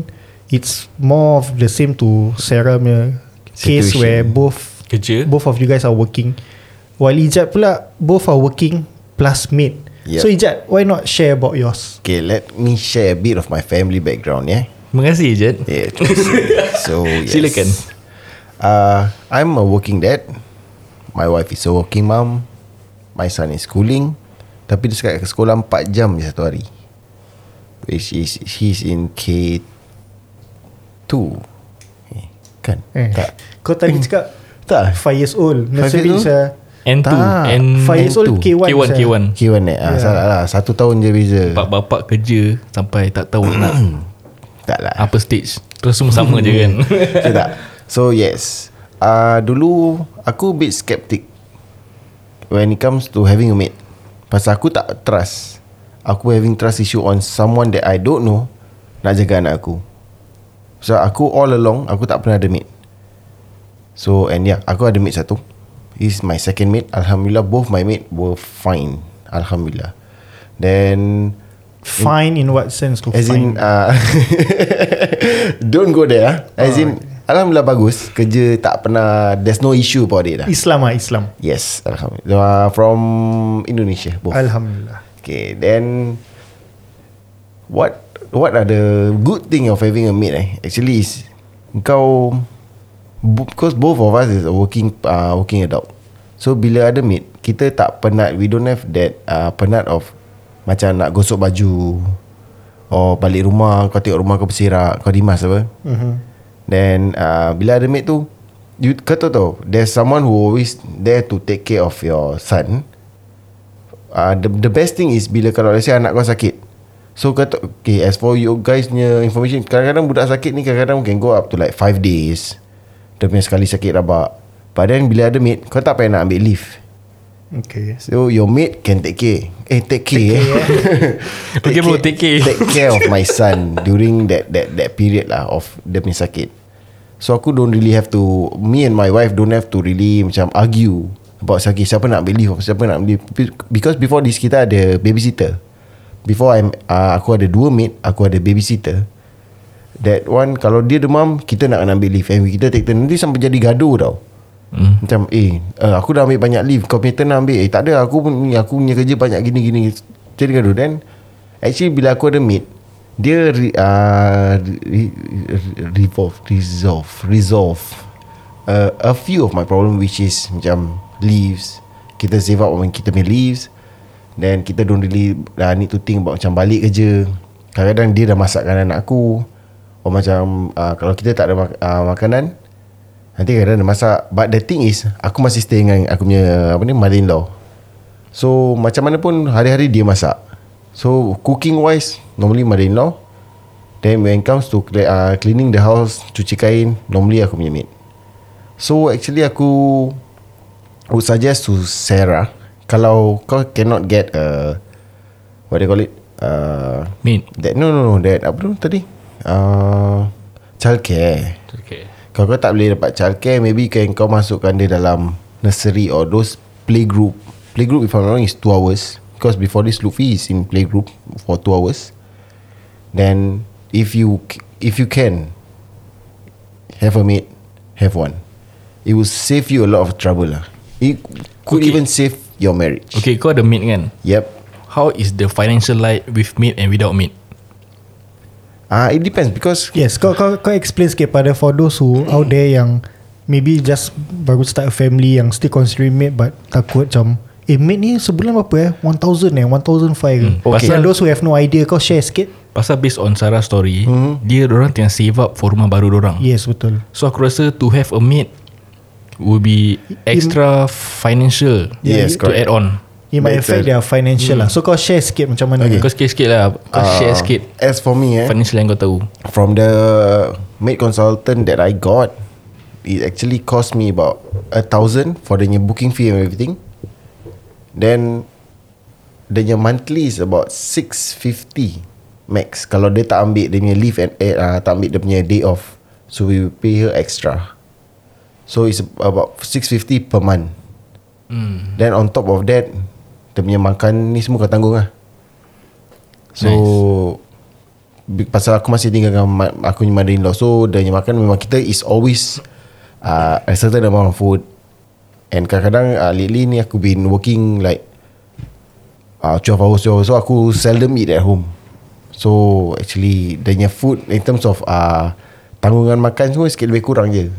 Speaker 3: it's more of the same to Sarah punya case
Speaker 2: Situation.
Speaker 3: where both
Speaker 1: Kerja
Speaker 3: both of you guys are working. While Ijat pula both are working plus maid.
Speaker 2: Yep.
Speaker 3: So Ijat, why not share about yours?
Speaker 2: Okay, let me share a bit of my family background, yeah.
Speaker 1: Terima kasih Jad
Speaker 2: Yeah. so yes.
Speaker 1: Silakan.
Speaker 2: Uh, I'm a working dad. My wife is a working mom. My son is schooling. Tapi dia sekarang ke sekolah 4 jam je satu hari. Which is he's in K2. Eh, kan?
Speaker 3: Eh,
Speaker 2: Tak.
Speaker 3: Kau tadi cakap
Speaker 2: Tak.
Speaker 3: 5 years old. Nursery is a
Speaker 1: N2
Speaker 2: Tak.
Speaker 1: N
Speaker 3: Five years old
Speaker 2: N2.
Speaker 3: K1
Speaker 1: K1
Speaker 3: sah.
Speaker 1: K1
Speaker 2: K1 eh? Ah, salah lah. Satu tahun je beza.
Speaker 1: Bapak-bapak kerja Sampai tak tahu nak
Speaker 2: Tak lah.
Speaker 1: Apa stage? Terus semua sama je kan?
Speaker 2: Okay, tak? So yes. Uh, Dulu Aku bit skeptic When it comes to having a mate. Pasal aku tak trust. Aku having trust issue on someone that I don't know Nak jaga anak aku. So aku all along Aku tak pernah ada mate. So and yeah Aku ada mate satu. He's my second mate. Alhamdulillah Both my mate were fine. Alhamdulillah. Then
Speaker 3: Fine in what sense tu?
Speaker 2: As in
Speaker 3: fine.
Speaker 2: uh, Don't go there ah. As in Alhamdulillah bagus Kerja tak pernah There's no issue about it lah
Speaker 3: Islam ah Islam.
Speaker 2: Yes Alhamdulillah uh, From Indonesia both.
Speaker 3: Alhamdulillah.
Speaker 2: Okay then What What are the Good thing of having a mate eh Actually is Kau Because both of us Is a working uh, Working adult So bila ada mate Kita tak penat We don't have that uh, Penat of Macam nak gosok baju. Or balik rumah Kau tengok rumah kau berserak Kau dimas apa.
Speaker 3: Mm-hmm.
Speaker 2: Then uh, Bila ada mate tu you, Kau tahu tau There's someone who always There to take care of your son. Uh, the, the best thing is Bila kalau let's say anak kau sakit. So kata Okay as for you guys punya information Kadang-kadang budak sakit ni Kadang-kadang can go up to like 5 days. Dia punya sekali sakit rabak. But then bila ada mate Kau tak payah nak ambil leave
Speaker 3: Okay.
Speaker 2: So your mate can take care. Eh take care,
Speaker 3: care,
Speaker 2: eh.
Speaker 1: Okay, bro, take care.
Speaker 2: Take care of my son During that that that period lah Of dia punya sakit. So aku don't really have to Me and my wife Don't have to really Macam argue About sakit. Siapa nak ambil leave? Siapa nak ambil Because before this Kita ada babysitter. Before I'm uh, Aku ada dua maid Aku ada babysitter. That one Kalau dia demam Kita nak ambil leave. And kita take turn. Nanti sampai jadi gaduh tau Hmm. Macam eh uh, Aku dah ambil banyak leave. Kau punya turn ambil. Eh tak ada. Aku pun Aku punya kerja banyak gini-gini Jadi gaduh? Then Actually bila aku ada meet Dia re, uh, re, Revolve Resolve Resolve uh, A few of my problem Which is Macam Leaves. Kita save up When kita punya leaves. Then kita don't really uh, Need to think about Macam balik kerja. Kadang-kadang dia dah masakkan anak aku. Or macam uh, Kalau kita tak ada mak- uh, makanan Nanti kadang-kadang dia masak. But the thing is Aku masih stay dengan Aku punya Apa ni Mother-in-law. So macam mana pun Hari-hari dia masak. So cooking wise Normally mother-in-law. Then when it comes to uh, Cleaning the house Cuci kain Normally aku punya maid. So actually aku Would suggest to Sarah Kalau kau cannot get a What do you call it? Uh,
Speaker 1: Mate
Speaker 2: That no no no That apa tu tadi? Uh, Childcare.
Speaker 1: Okay
Speaker 2: kalau kau tak boleh dapat childcare. Maybe kan kau masukkan dia dalam Nursery or those Playgroup. Playgroup if I'm not wrong is 2 hours. Because before this Luffy is in playgroup For 2 hours. Then If you If you can Have a mate Have one. It will save you a lot of trouble lah. It could
Speaker 1: Okay.
Speaker 2: even save your marriage.
Speaker 1: Okay kau ada mate kan?
Speaker 2: Yep.
Speaker 1: How is the financial life With mate and without mate
Speaker 2: Ah, It depends because
Speaker 3: Yes, kau kau kau explain sikit pada for those who out there yang maybe just baru start a family yang still considering mate but takut macam eh mate ni sebulan berapa eh 1000 eh 1005 ke.
Speaker 1: Hmm,
Speaker 3: Okay.
Speaker 1: pasal-
Speaker 3: And those who have no idea kau share sikit.
Speaker 1: Pasal based on Sarah story Dia orang tengah save up For rumah baru orang
Speaker 3: Yes, betul.
Speaker 1: So aku rasa To have a mate Will be Extra financial
Speaker 2: Yes,
Speaker 1: To
Speaker 2: correct.
Speaker 1: add on
Speaker 3: It might affect their financial lah. So kau share sikit macam mana.
Speaker 1: Kau sikit-sikit lah Kau
Speaker 2: uh,
Speaker 1: share sikit
Speaker 2: As for me eh
Speaker 1: Financial yang kau tahu
Speaker 2: from the maid consultant that I got, it actually cost me about a thousand for the new booking fee and everything. Then the new monthly is about six fifty max. Kalau dia tak ambil dia punya leave and eh, uh, tak ambil dia punya day off, so we will pay her extra. So it's about six fifty per month.
Speaker 1: hmm.
Speaker 2: Then on top of that, dia punya makan ni semua kau tanggung lah. So nice. pasal aku masih tinggal dengan ma- aku punya mother-in-law. So dia punya makan memang kita is always uh, a certain amount of food. And kadang-kadang uh, lately ni aku been working like uh, 12 hours 12 hours. So aku seldom eat at home. So actually Dia punya food In terms of uh, Tanggungan makan semua Sikit lebih kurang je.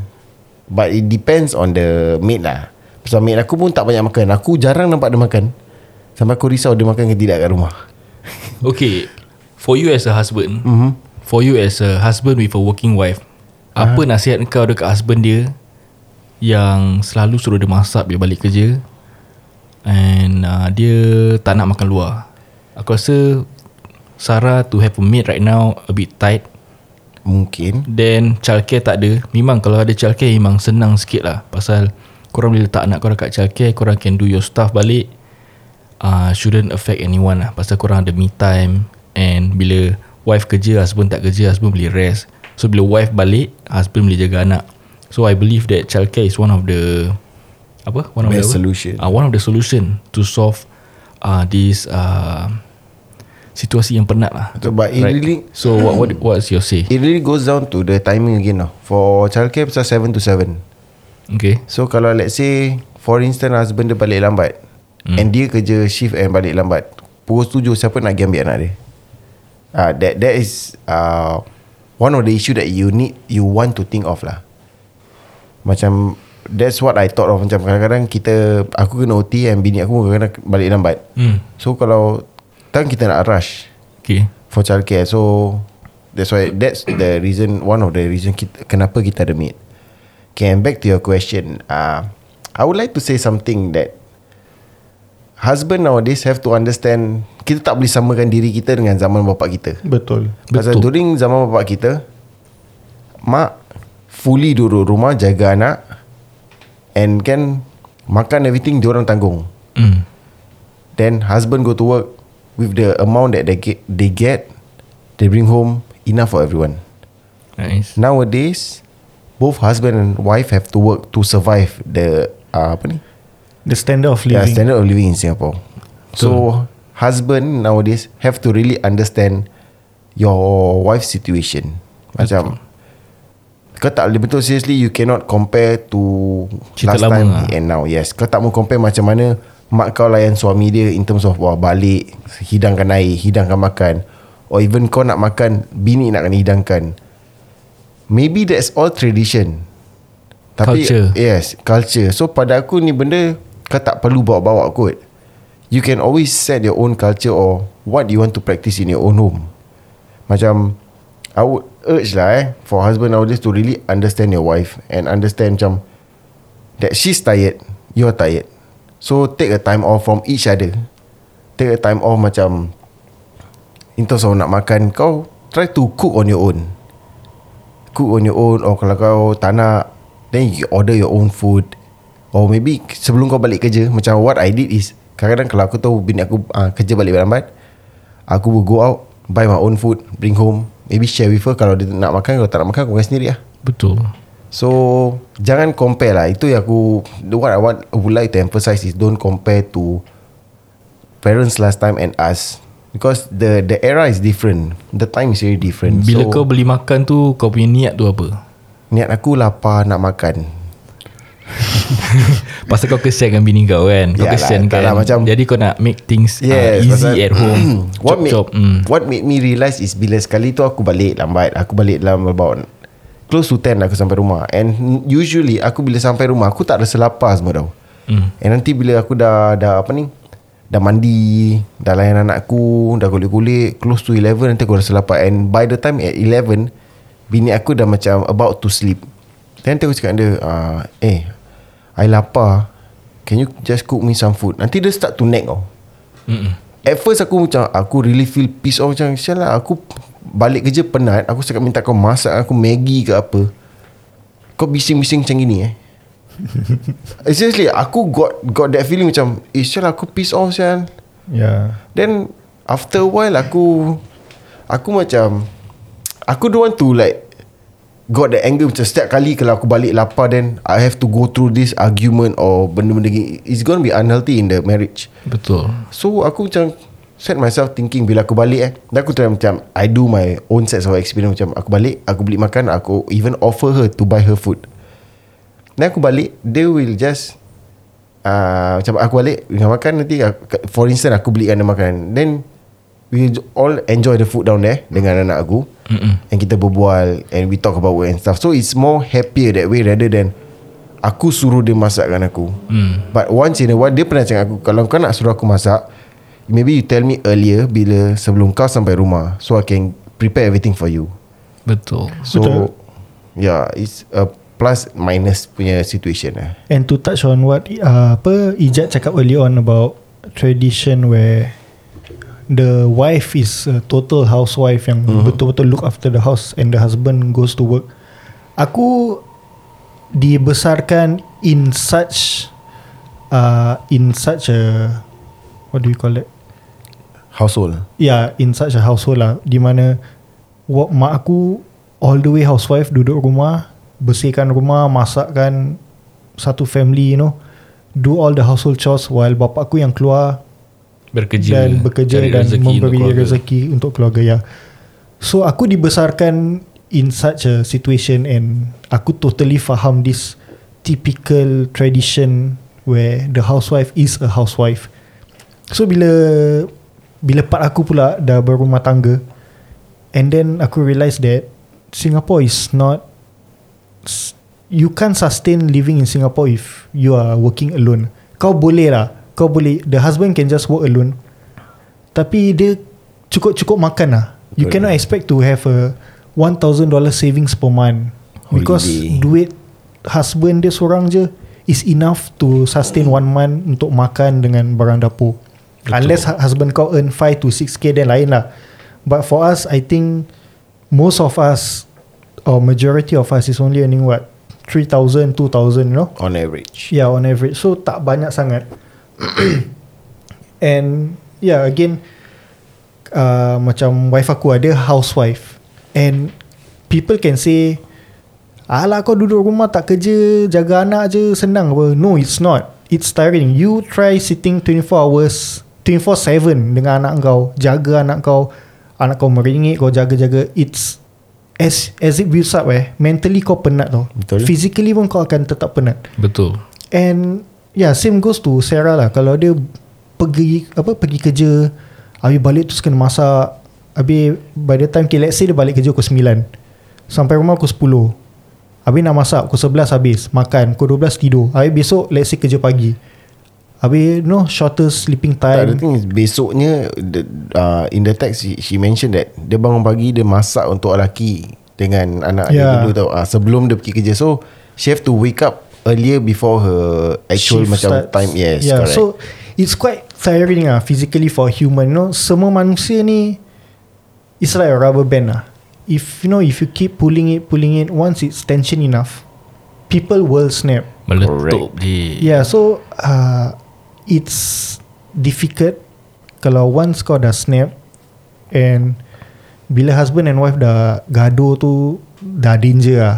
Speaker 2: But it depends on the maid lah. Pasal maid aku pun tak banyak makan. Aku jarang nampak dia makan Sampai aku risau dia makan ke tidak kat rumah.
Speaker 1: Okay For you as a husband mm-hmm. For you as a husband With a working wife Apa nasihat kau dekat husband dia Yang selalu suruh dia masak Bila balik kerja And uh, Dia tak nak makan luar? Aku rasa Sarah to have a maid right now A bit tight.
Speaker 2: Mungkin.
Speaker 1: Then childcare tak ada. Memang kalau ada childcare Memang senang sikit lah. Pasal Korang boleh letak anak korang kat childcare Korang can do your stuff balik uh, Shouldn't affect anyone lah. Pasal korang ada me time And bila Wife kerja Husband tak kerja Husband boleh rest. So bila wife balik Husband boleh jaga anak. So I believe that childcare is one of the Apa? One of
Speaker 2: Best
Speaker 1: the
Speaker 2: solution.
Speaker 1: uh, One of the solution To solve uh, This uh, Situasi yang penat lah.
Speaker 2: So, but it really-
Speaker 1: So what, what what's your say?
Speaker 2: It really goes down to the timing again lah For childcare pasal 7 to 7
Speaker 1: Okay.
Speaker 2: So kalau let's say For instance husband dia balik lambat hmm. And dia kerja shift and balik lambat. Pukul 7 siapa nak pergi ambil anak dia? Uh, That that is uh, One of the issue that you need You want to think of lah. Macam That's what I thought of. Macam kadang-kadang kita Aku kena OT And bini aku kadang-kadang balik lambat.
Speaker 1: Hmm.
Speaker 2: So kalau Kan kita nak rush
Speaker 1: Okay.
Speaker 2: For childcare So That's why That's the reason One of the reason kita, Kenapa kita ada maid. Okay and back to your question uh, I would like to say something that Husband nowadays Have to understand Kita tak boleh samakan diri kita Dengan zaman bapa kita
Speaker 3: Betul.
Speaker 2: Pasal
Speaker 1: Betul.
Speaker 2: during zaman bapa kita Mak Fully duduk rumah Jaga anak And kan Makan everything Diorang tanggung
Speaker 1: hmm.
Speaker 2: Then husband go to work With the amount that they get, they get They bring home Enough for everyone
Speaker 1: Nice
Speaker 2: Nowadays Both husband and wife Have to work To survive The uh, Apa ni
Speaker 3: The standard of
Speaker 2: Yeah,
Speaker 3: living.
Speaker 2: standard of living in Singapore. So Husband nowadays Have to really understand Your wife's situation. Macam Kau tak boleh betul Seriously you cannot compare to
Speaker 1: Cerita
Speaker 2: Last time
Speaker 1: lah.
Speaker 2: And now. Yes Kau tak mau compare macam mana Mak kau layan suami dia In terms of Wah balik Hidangkan air Hidangkan makan. Or even kau nak makan Bini nak kena hidangkan. Maybe that's all tradition. Tapi
Speaker 1: Culture.
Speaker 2: Yes Culture. So pada aku ni benda Kau tak perlu bawa-bawa kot. You can always set your own culture Or What you want to practice In your own home. Macam I would urge lah eh For husband nowadays To really understand your wife And understand macam That she's tired You're tired. So take a time off From each other. Take a time off macam In terms of nak makan Kau Try to cook on your own. Cook on your own Or kalau kau tak nak Then you order your own food Or maybe Sebelum kau balik kerja Macam what I did is Kadang-kadang kalau aku tahu Bini aku uh, kerja balik lambat Aku will go out Buy my own food Bring home Maybe share with her. Kalau dia nak makan Kalau tak nak makan Aku makan sendiri lah.
Speaker 1: Betul.
Speaker 2: So Jangan compare lah. Itu yang aku What I want I would like to emphasize is Don't compare to Parents last time and us. Because the the era is different. The time is very different.
Speaker 1: Bila
Speaker 2: so,
Speaker 1: kau beli makan tu Kau punya niat tu apa?
Speaker 2: Niat aku lapar nak makan
Speaker 1: Pasal kau kesian dengan bini kau kan? Kau
Speaker 2: Yalah,
Speaker 1: kesian kan?
Speaker 2: lah, macam-
Speaker 1: Jadi kau nak make things uh,
Speaker 2: Yes
Speaker 1: Easy
Speaker 2: pasal-
Speaker 1: at home.
Speaker 2: What, made,
Speaker 1: Chop-chop mm.
Speaker 2: what made me realise is Bila sekali tu aku balik lambat Aku balik dalam about Close to 10 aku sampai rumah. And usually Aku bila sampai rumah Aku tak rasa lapar semua tau.
Speaker 1: Mm.
Speaker 2: And nanti bila aku dah Dah apa ni Dah mandi Dah layan anakku Dah kulit-kulit Close to 11 Nanti aku rasa lapar. And by the time at 11 Bini aku dah macam About to sleep. Then nanti aku cakap dia uh, Eh I lapar Can you just cook me some food? Nanti dia start to nag
Speaker 1: Mm-mm.
Speaker 2: At first aku macam Aku really feel pissed off Macam Sial lah aku Balik kerja penat Aku cakap minta kau masak Aku Maggi ke apa. Kau bising-bising macam gini eh? Eh, Seriously Aku got Got that feeling macam Eh sial lah, aku pissed off sial.
Speaker 3: Yeah.
Speaker 2: Then After a while aku Aku macam Aku don't want to like Got the anger Macam setiap kali Kalau aku balik lapar Then I have to go through this argument Or benda-benda gini. It's gonna be unhealthy in the marriage.
Speaker 1: Betul.
Speaker 2: So aku macam Set myself thinking Bila aku balik eh. Dan aku try macam I do my own sets of experience. Macam aku balik Aku beli makan Aku even offer her To buy her food. Then aku balik They will just uh, Macam aku balik Dengan makan nanti aku, For instance aku belikan dia makan. Then We all enjoy the food down there Dengan anak aku Mm-mm. And kita berbual And we talk about work and stuff So it's more happier that way Rather than Aku suruh dia masakkan aku mm. But once in a while Dia pernah cakap aku Kalau kau nak suruh aku masak Maybe you tell me earlier Bila sebelum kau sampai rumah So I can prepare everything for you
Speaker 1: Betul.
Speaker 2: So
Speaker 3: Betul.
Speaker 2: Yeah It's a plus minus punya situation lah
Speaker 3: And to touch on what uh, apa Ijat cakap early on about tradition where the wife is a total housewife yang mm-hmm. betul-betul look after the house and the husband goes to work. Aku dibesarkan in such uh, in such a what do you call it?
Speaker 2: Household
Speaker 3: Yeah, in such a household lah di mana mak aku all the way housewife duduk rumah, bersihkan rumah, masakkan satu family, you know, do all the household chores while bapak aku yang keluar
Speaker 1: Bekerja.
Speaker 3: dan bekerja dan
Speaker 1: rezeki
Speaker 3: memberi
Speaker 1: untuk
Speaker 3: rezeki untuk keluarga ya. So aku dibesarkan in such a situation and aku totally faham this typical tradition where the housewife is a housewife. So bila bila part aku pula dah berumah tangga and then aku realise that Singapore is not you can't sustain living in Singapore if you are working alone. Kau boleh lah. Kau boleh the husband can just work alone. Tapi dia cukup-cukup makan lah. You
Speaker 2: Betul.
Speaker 3: cannot expect to have a $1,000 savings per month. Because
Speaker 2: Holiday.
Speaker 3: duit husband dia seorang je is enough to sustain one month untuk makan dengan barang dapur.
Speaker 1: Betul.
Speaker 3: Unless hu- husband kau earn 5 to 6k then lain lah. But for us, I think most of us or majority of us is only earning what 3000 2000 you know
Speaker 2: On average
Speaker 3: yeah on average so tak banyak sangat and yeah again uh, macam wife aku ada housewife. And people can say Alah kau duduk rumah tak kerja Jaga anak je Senang. Apa No it's not. It's tiring. You try sitting 24 hours 24-7 Dengan anak kau Jaga anak kau. Anak kau meringit Kau jaga-jaga. It's As as it builds up eh. Mentally kau penat tau.
Speaker 2: Betul.
Speaker 3: Physically pun kau akan tetap penat.
Speaker 1: Betul.
Speaker 3: And yeah, same goes to Sarah lah. Kalau dia pergi apa pergi kerja, habis balik terus kena masak. Habis by the time okay, let's say dia balik kerja pukul 9. Sampai rumah pukul 10. Habis nak masak pukul 11 habis, makan pukul 12 tidur. Habis besok let's say kerja pagi. Habis no shorter sleeping
Speaker 2: Tak, the
Speaker 3: time.
Speaker 2: thing is besoknya the, uh, in the text she, she mentioned that dia bangun pagi dia masak untuk lelaki dengan anak
Speaker 3: Yeah.
Speaker 2: dia dulu tau uh, sebelum dia pergi kerja so she have to wake up earlier before her actual
Speaker 3: shift
Speaker 2: macam
Speaker 3: starts.
Speaker 2: time yes
Speaker 3: yeah,
Speaker 2: correct
Speaker 3: So it's quite tiring ah physically for a human. You know, semua manusia ni it's like a rubber band ah. If you know if you keep pulling it, pulling it, once it's tension enough, people will snap.
Speaker 1: Meletup je.
Speaker 3: Yeah, so uh, it's difficult kalau once kau dah snap and bila husband and wife dah gaduh tu dah danger lah.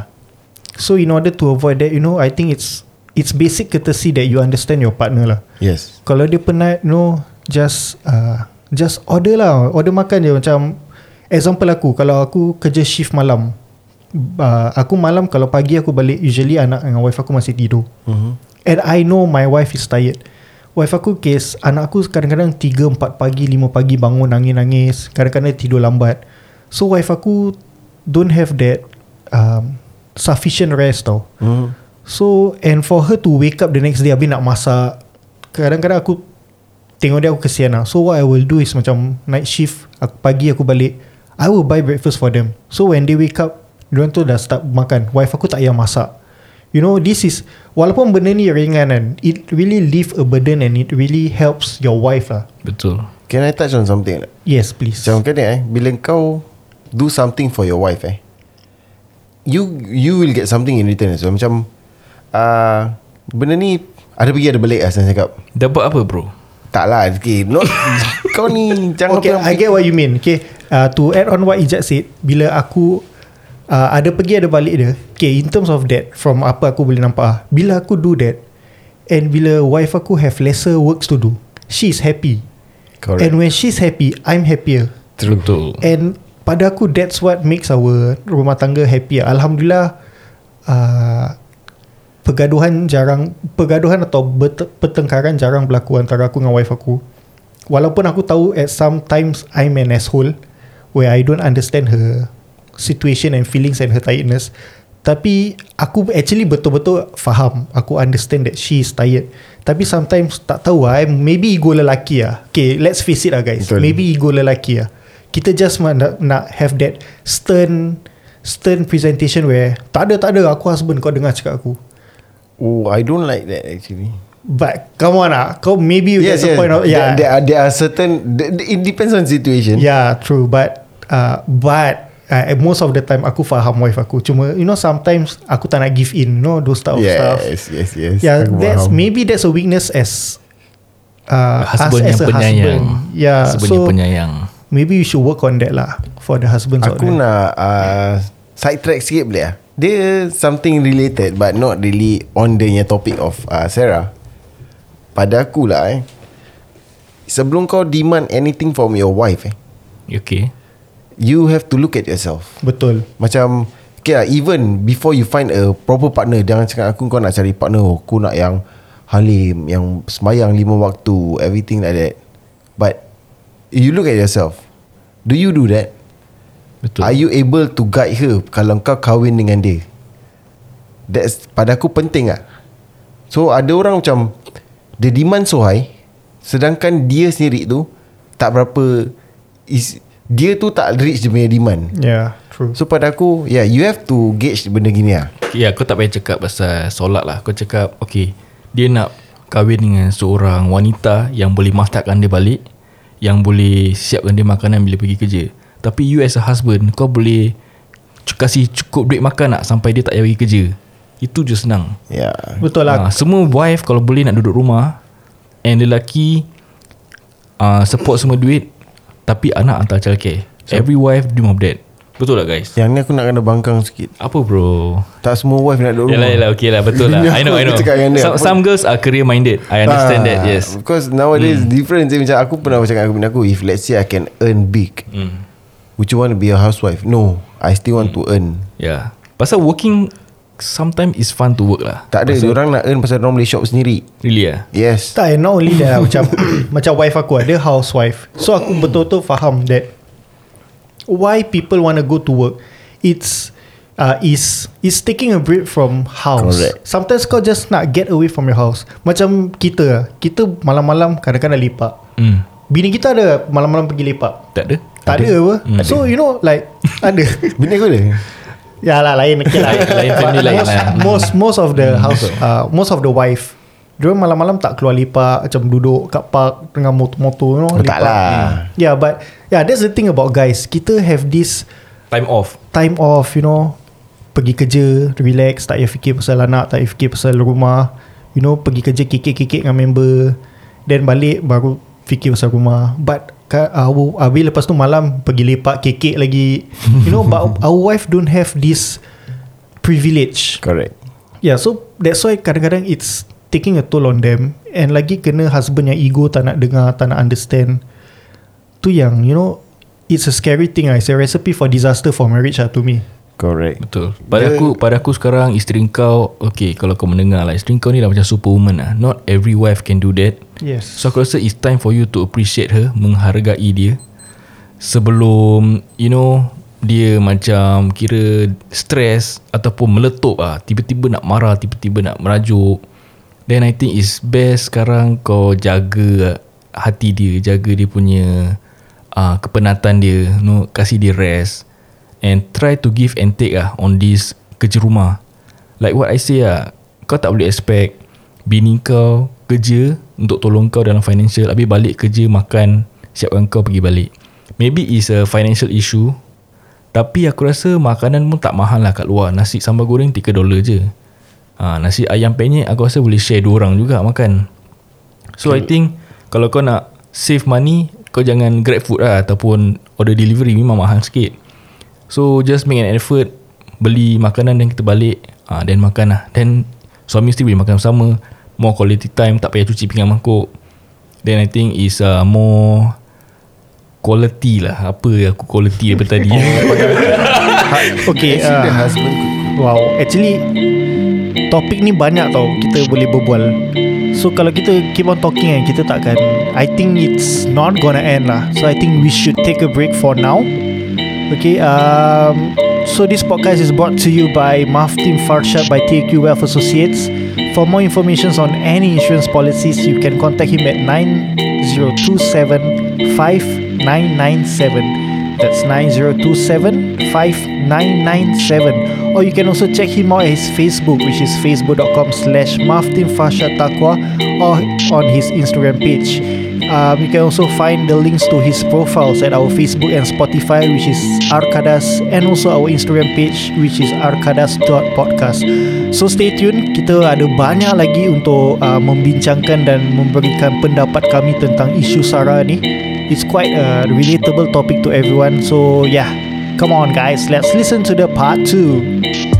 Speaker 3: So in order to avoid that, you know, I think it's it's basic courtesy that you understand your partner lah.
Speaker 2: yes
Speaker 3: Kalau dia penat, you know, just uh, just order lah, order makan je macam example aku, kalau aku kerja shift malam, uh, aku malam kalau pagi aku balik usually anak dengan wife aku masih tidur.
Speaker 2: mm-hmm.
Speaker 3: And I know my wife is tired. Wife aku case anak aku kadang-kadang 3 4 pagi 5 pagi bangun nangis-nangis, kadang-kadang tidur lambat. So wife aku don't have that um, sufficient rest tau.
Speaker 2: Mm-hmm.
Speaker 3: So and for her to wake up the next day habis nak masak Kadang-kadang aku Tengok dia aku kesian lah So what I will do is macam Night shift aku, Pagi aku balik I will buy breakfast for them So when they wake up Diorang tu dah start makan Wife aku tak payah masak You know this is Walaupun benda ni ringan kan It really leave a burden And it really helps your wife lah
Speaker 1: Betul.
Speaker 2: can I touch on something?
Speaker 3: Yes please
Speaker 2: macam kan eh bila kau do something for your wife eh you you will get something in return so macam uh, benda ni ada pergi ada balik lah saya cakap
Speaker 1: Dapat apa bro?
Speaker 2: tak lah okay, not, kau ni jangan
Speaker 3: Okay I get what you mean Okay uh, To add on what Ijat said Bila aku uh, Ada pergi ada balik dia Okay in terms of that From apa aku boleh nampak ah, Bila aku do that And bila wife aku Have lesser works to do She's happy
Speaker 2: Correct.
Speaker 3: And when she's happy I'm happier
Speaker 1: Betul.
Speaker 3: And pada aku That's what makes our Rumah tangga happy Alhamdulillah uh, pergaduhan jarang pergaduhan atau pertengkaran jarang berlaku antara aku dengan wife aku. Walaupun aku tahu at sometimes I'm an asshole where I don't understand her situation and feelings and her tiredness. Tapi aku actually betul-betul faham. Aku understand that she is tired. Tapi sometimes tak tahu lah. Maybe ego lelaki lah. Okay, let's face it lah guys.
Speaker 2: Betul.
Speaker 3: Maybe ego lelaki lah. Kita just nak, nak have that stern stern presentation where tak ada tak ada aku husband kau dengar cakap aku.
Speaker 2: Oh, I don't like that actually.
Speaker 3: But come on lah. Kau maybe
Speaker 2: Yes,
Speaker 3: that's the
Speaker 2: yes.
Speaker 3: point of yeah.
Speaker 2: there are there are certain. It depends on situation.
Speaker 3: Yeah, true. But uh, but uh, most of the time aku faham wife aku. Cuma you know sometimes aku tak nak give in. You know those type of stuff.
Speaker 2: Yes, yes, yes.
Speaker 3: Yeah,
Speaker 2: Aku
Speaker 3: that's
Speaker 2: faham.
Speaker 3: maybe that's a weakness as uh,
Speaker 1: Husband
Speaker 3: us
Speaker 1: yang
Speaker 3: as a
Speaker 1: penyayang.
Speaker 3: husband. Yeah,
Speaker 1: Husband
Speaker 3: so
Speaker 1: yang penyayang.
Speaker 3: Maybe you should work on that lah for the husbands out
Speaker 2: Aku
Speaker 3: there.
Speaker 2: nak uh, side track sikit boleh lah. Dia something related but not really on the nya topic of uh, Sarah. Pada aku lah eh. Sebelum kau demand anything from your wife eh.
Speaker 1: Okay.
Speaker 2: You have to look at yourself.
Speaker 3: Betul.
Speaker 2: Macam Okay lah Even before you find a proper partner Jangan cakap aku Kau nak cari partner Aku nak yang Halim Yang sembayang lima waktu Everything like that But You look at yourself. Do you do that?
Speaker 1: Betul.
Speaker 2: Are you able to guide her Kalau kau kahwin dengan dia? That's Pada aku penting lah So ada orang macam The demand so high Sedangkan dia sendiri tu Tak berapa is, Dia tu tak reach dia punya demand.
Speaker 3: Yeah, true.
Speaker 2: So pada aku Yeah you have to gauge benda gini lah
Speaker 1: Ya kau tak payah cakap pasal solat lah. Kau cakap Okay Dia nak kahwin dengan seorang wanita Yang boleh masakkan dia balik Yang boleh siapkan dia makanan bila pergi kerja. Tapi you as a husband Kau boleh Kasih cukup duit makan tak Sampai dia tak payah pergi kerja. Itu je senang.
Speaker 2: Ya.
Speaker 3: Betul lah.
Speaker 1: ha, Semua wife kalau boleh nak duduk rumah And lelaki uh, Support semua duit Tapi anak hantar childcare. Every wife dream of that Betul tak guys?
Speaker 2: Yang ni aku nak kena bangkang sikit
Speaker 1: Apa bro?
Speaker 2: Tak semua wife nak duduk
Speaker 1: Yalah,
Speaker 2: rumah
Speaker 1: yalah, okay lah, betul lah. I know, I know. Some, some girls are career minded. I understand
Speaker 2: Ah,
Speaker 1: that, yes.
Speaker 2: Because nowadays different je Macam aku pernah cakap dengan aku If let's say I can earn big
Speaker 1: Hmm.
Speaker 2: Would you want to be a housewife? No I still want to earn
Speaker 1: Yeah. Pasal working sometimes is fun to work lah.
Speaker 2: Tak ada Orang nak earn Pasal orang boleh shop sendiri
Speaker 1: Really ah.
Speaker 2: Yes
Speaker 3: Tak, not only that lah, Macam Macam wife aku ada housewife So aku betul-betul faham that Why people want to go to work It's uh, Is Is taking a break from house
Speaker 2: Correct.
Speaker 3: Sometimes kau just nak get away from your house Macam kita lah Kita malam-malam Kadang-kadang lepak
Speaker 1: Hmm.
Speaker 3: Bini kita ada Malam-malam pergi lepak
Speaker 1: Tak ada?
Speaker 3: Tak ada, apa
Speaker 1: Hmm.
Speaker 3: So you know like Ada
Speaker 2: Bini aku ada
Speaker 3: Ya lah lain okay lah.
Speaker 1: Lain- lain family
Speaker 3: But
Speaker 1: lain
Speaker 3: most,
Speaker 1: lah.
Speaker 3: most most of the house uh, most of the wife dia malam-malam tak keluar lepak macam duduk kat park dengan motor-motor you know
Speaker 2: Oh, tak lah.
Speaker 3: Yeah but yeah that's the thing about guys. Kita have this
Speaker 1: Time off.
Speaker 3: time off you know. Pergi kerja relax tak payah fikir pasal anak tak payah fikir pasal rumah. You know pergi kerja kekek-kekek dengan member. Then balik baru fikir pasal rumah. But our, habis lepas tu malam pergi lepak kekek lagi. You know but our wife don't have this privilege.
Speaker 2: Correct.
Speaker 3: Yeah, so that's why kadang-kadang it's taking a toll on them and lagi kena husband yang ego tak nak dengar, tak nak understand. Tu yang, you know, it's a scary thing lah. It's a recipe for disaster for marriage lah to me.
Speaker 2: Correct
Speaker 1: Betul. Pada
Speaker 2: Dia-
Speaker 1: aku pada aku sekarang isteri kau okay kalau kau mendengar lah isteri kau ni dah macam superwoman lah. Not every wife can do that.
Speaker 3: Yes.
Speaker 1: So aku rasa it's time for you to appreciate her, menghargai dia sebelum you know dia macam kira stress ataupun meletup ah tiba-tiba nak marah tiba-tiba nak merajuk then I think it's best sekarang kau jaga hati dia jaga dia punya uh, kepenatan dia know, kasih dia rest. And try to give and take ah on this kerja rumah like what I say ah kau tak boleh expect bini kau kerja untuk tolong kau dalam financial. Habis balik kerja makan siapkan kau pergi balik. Maybe is a financial issue tapi aku rasa makanan pun tak mahal lah kat luar. Nasi sambal goreng 3 dolar je ha, nasi ayam penyet aku rasa boleh share dua orang juga makan. So I think kalau kau nak save money kau jangan grab food lah ataupun order delivery. Memang mahal sikit. So just make an effort Beli makanan dan kita balik. Ah, Then makan lah. Then suami mesti boleh makan bersama More quality time Tak payah cuci pinggan mangkuk. Then I think is uh, more Quality lah. Apa aku quality daripada tadi?
Speaker 3: Okay,
Speaker 2: Actually the
Speaker 3: uh, wow. Actually, topik ni banyak tau kita boleh berbual. So kalau kita keep on talking kan kita takkan I think it's not gonna end lah. So I think we should take a break for now. Okay, um, so this podcast is brought to you by Maftim Farshad by TQ Wealth Associates. For more information on any insurance policies, you can contact him at 9027 5997. That's 9027 5997. Or you can also check him out at his Facebook, which is facebook.com slash Maftim Farshad Taqwa or on his Instagram page. Um, you can also find the links to his profiles at our Facebook and Spotify, which is Arkadas, and also our Instagram page, which is arkadas.podcast. So stay tuned, kita ada banyak lagi untuk uh, membincangkan dan memberikan pendapat kami tentang isu SARA ni. It's quite a relatable topic to everyone. So yeah, come on guys, let's listen to the part 2.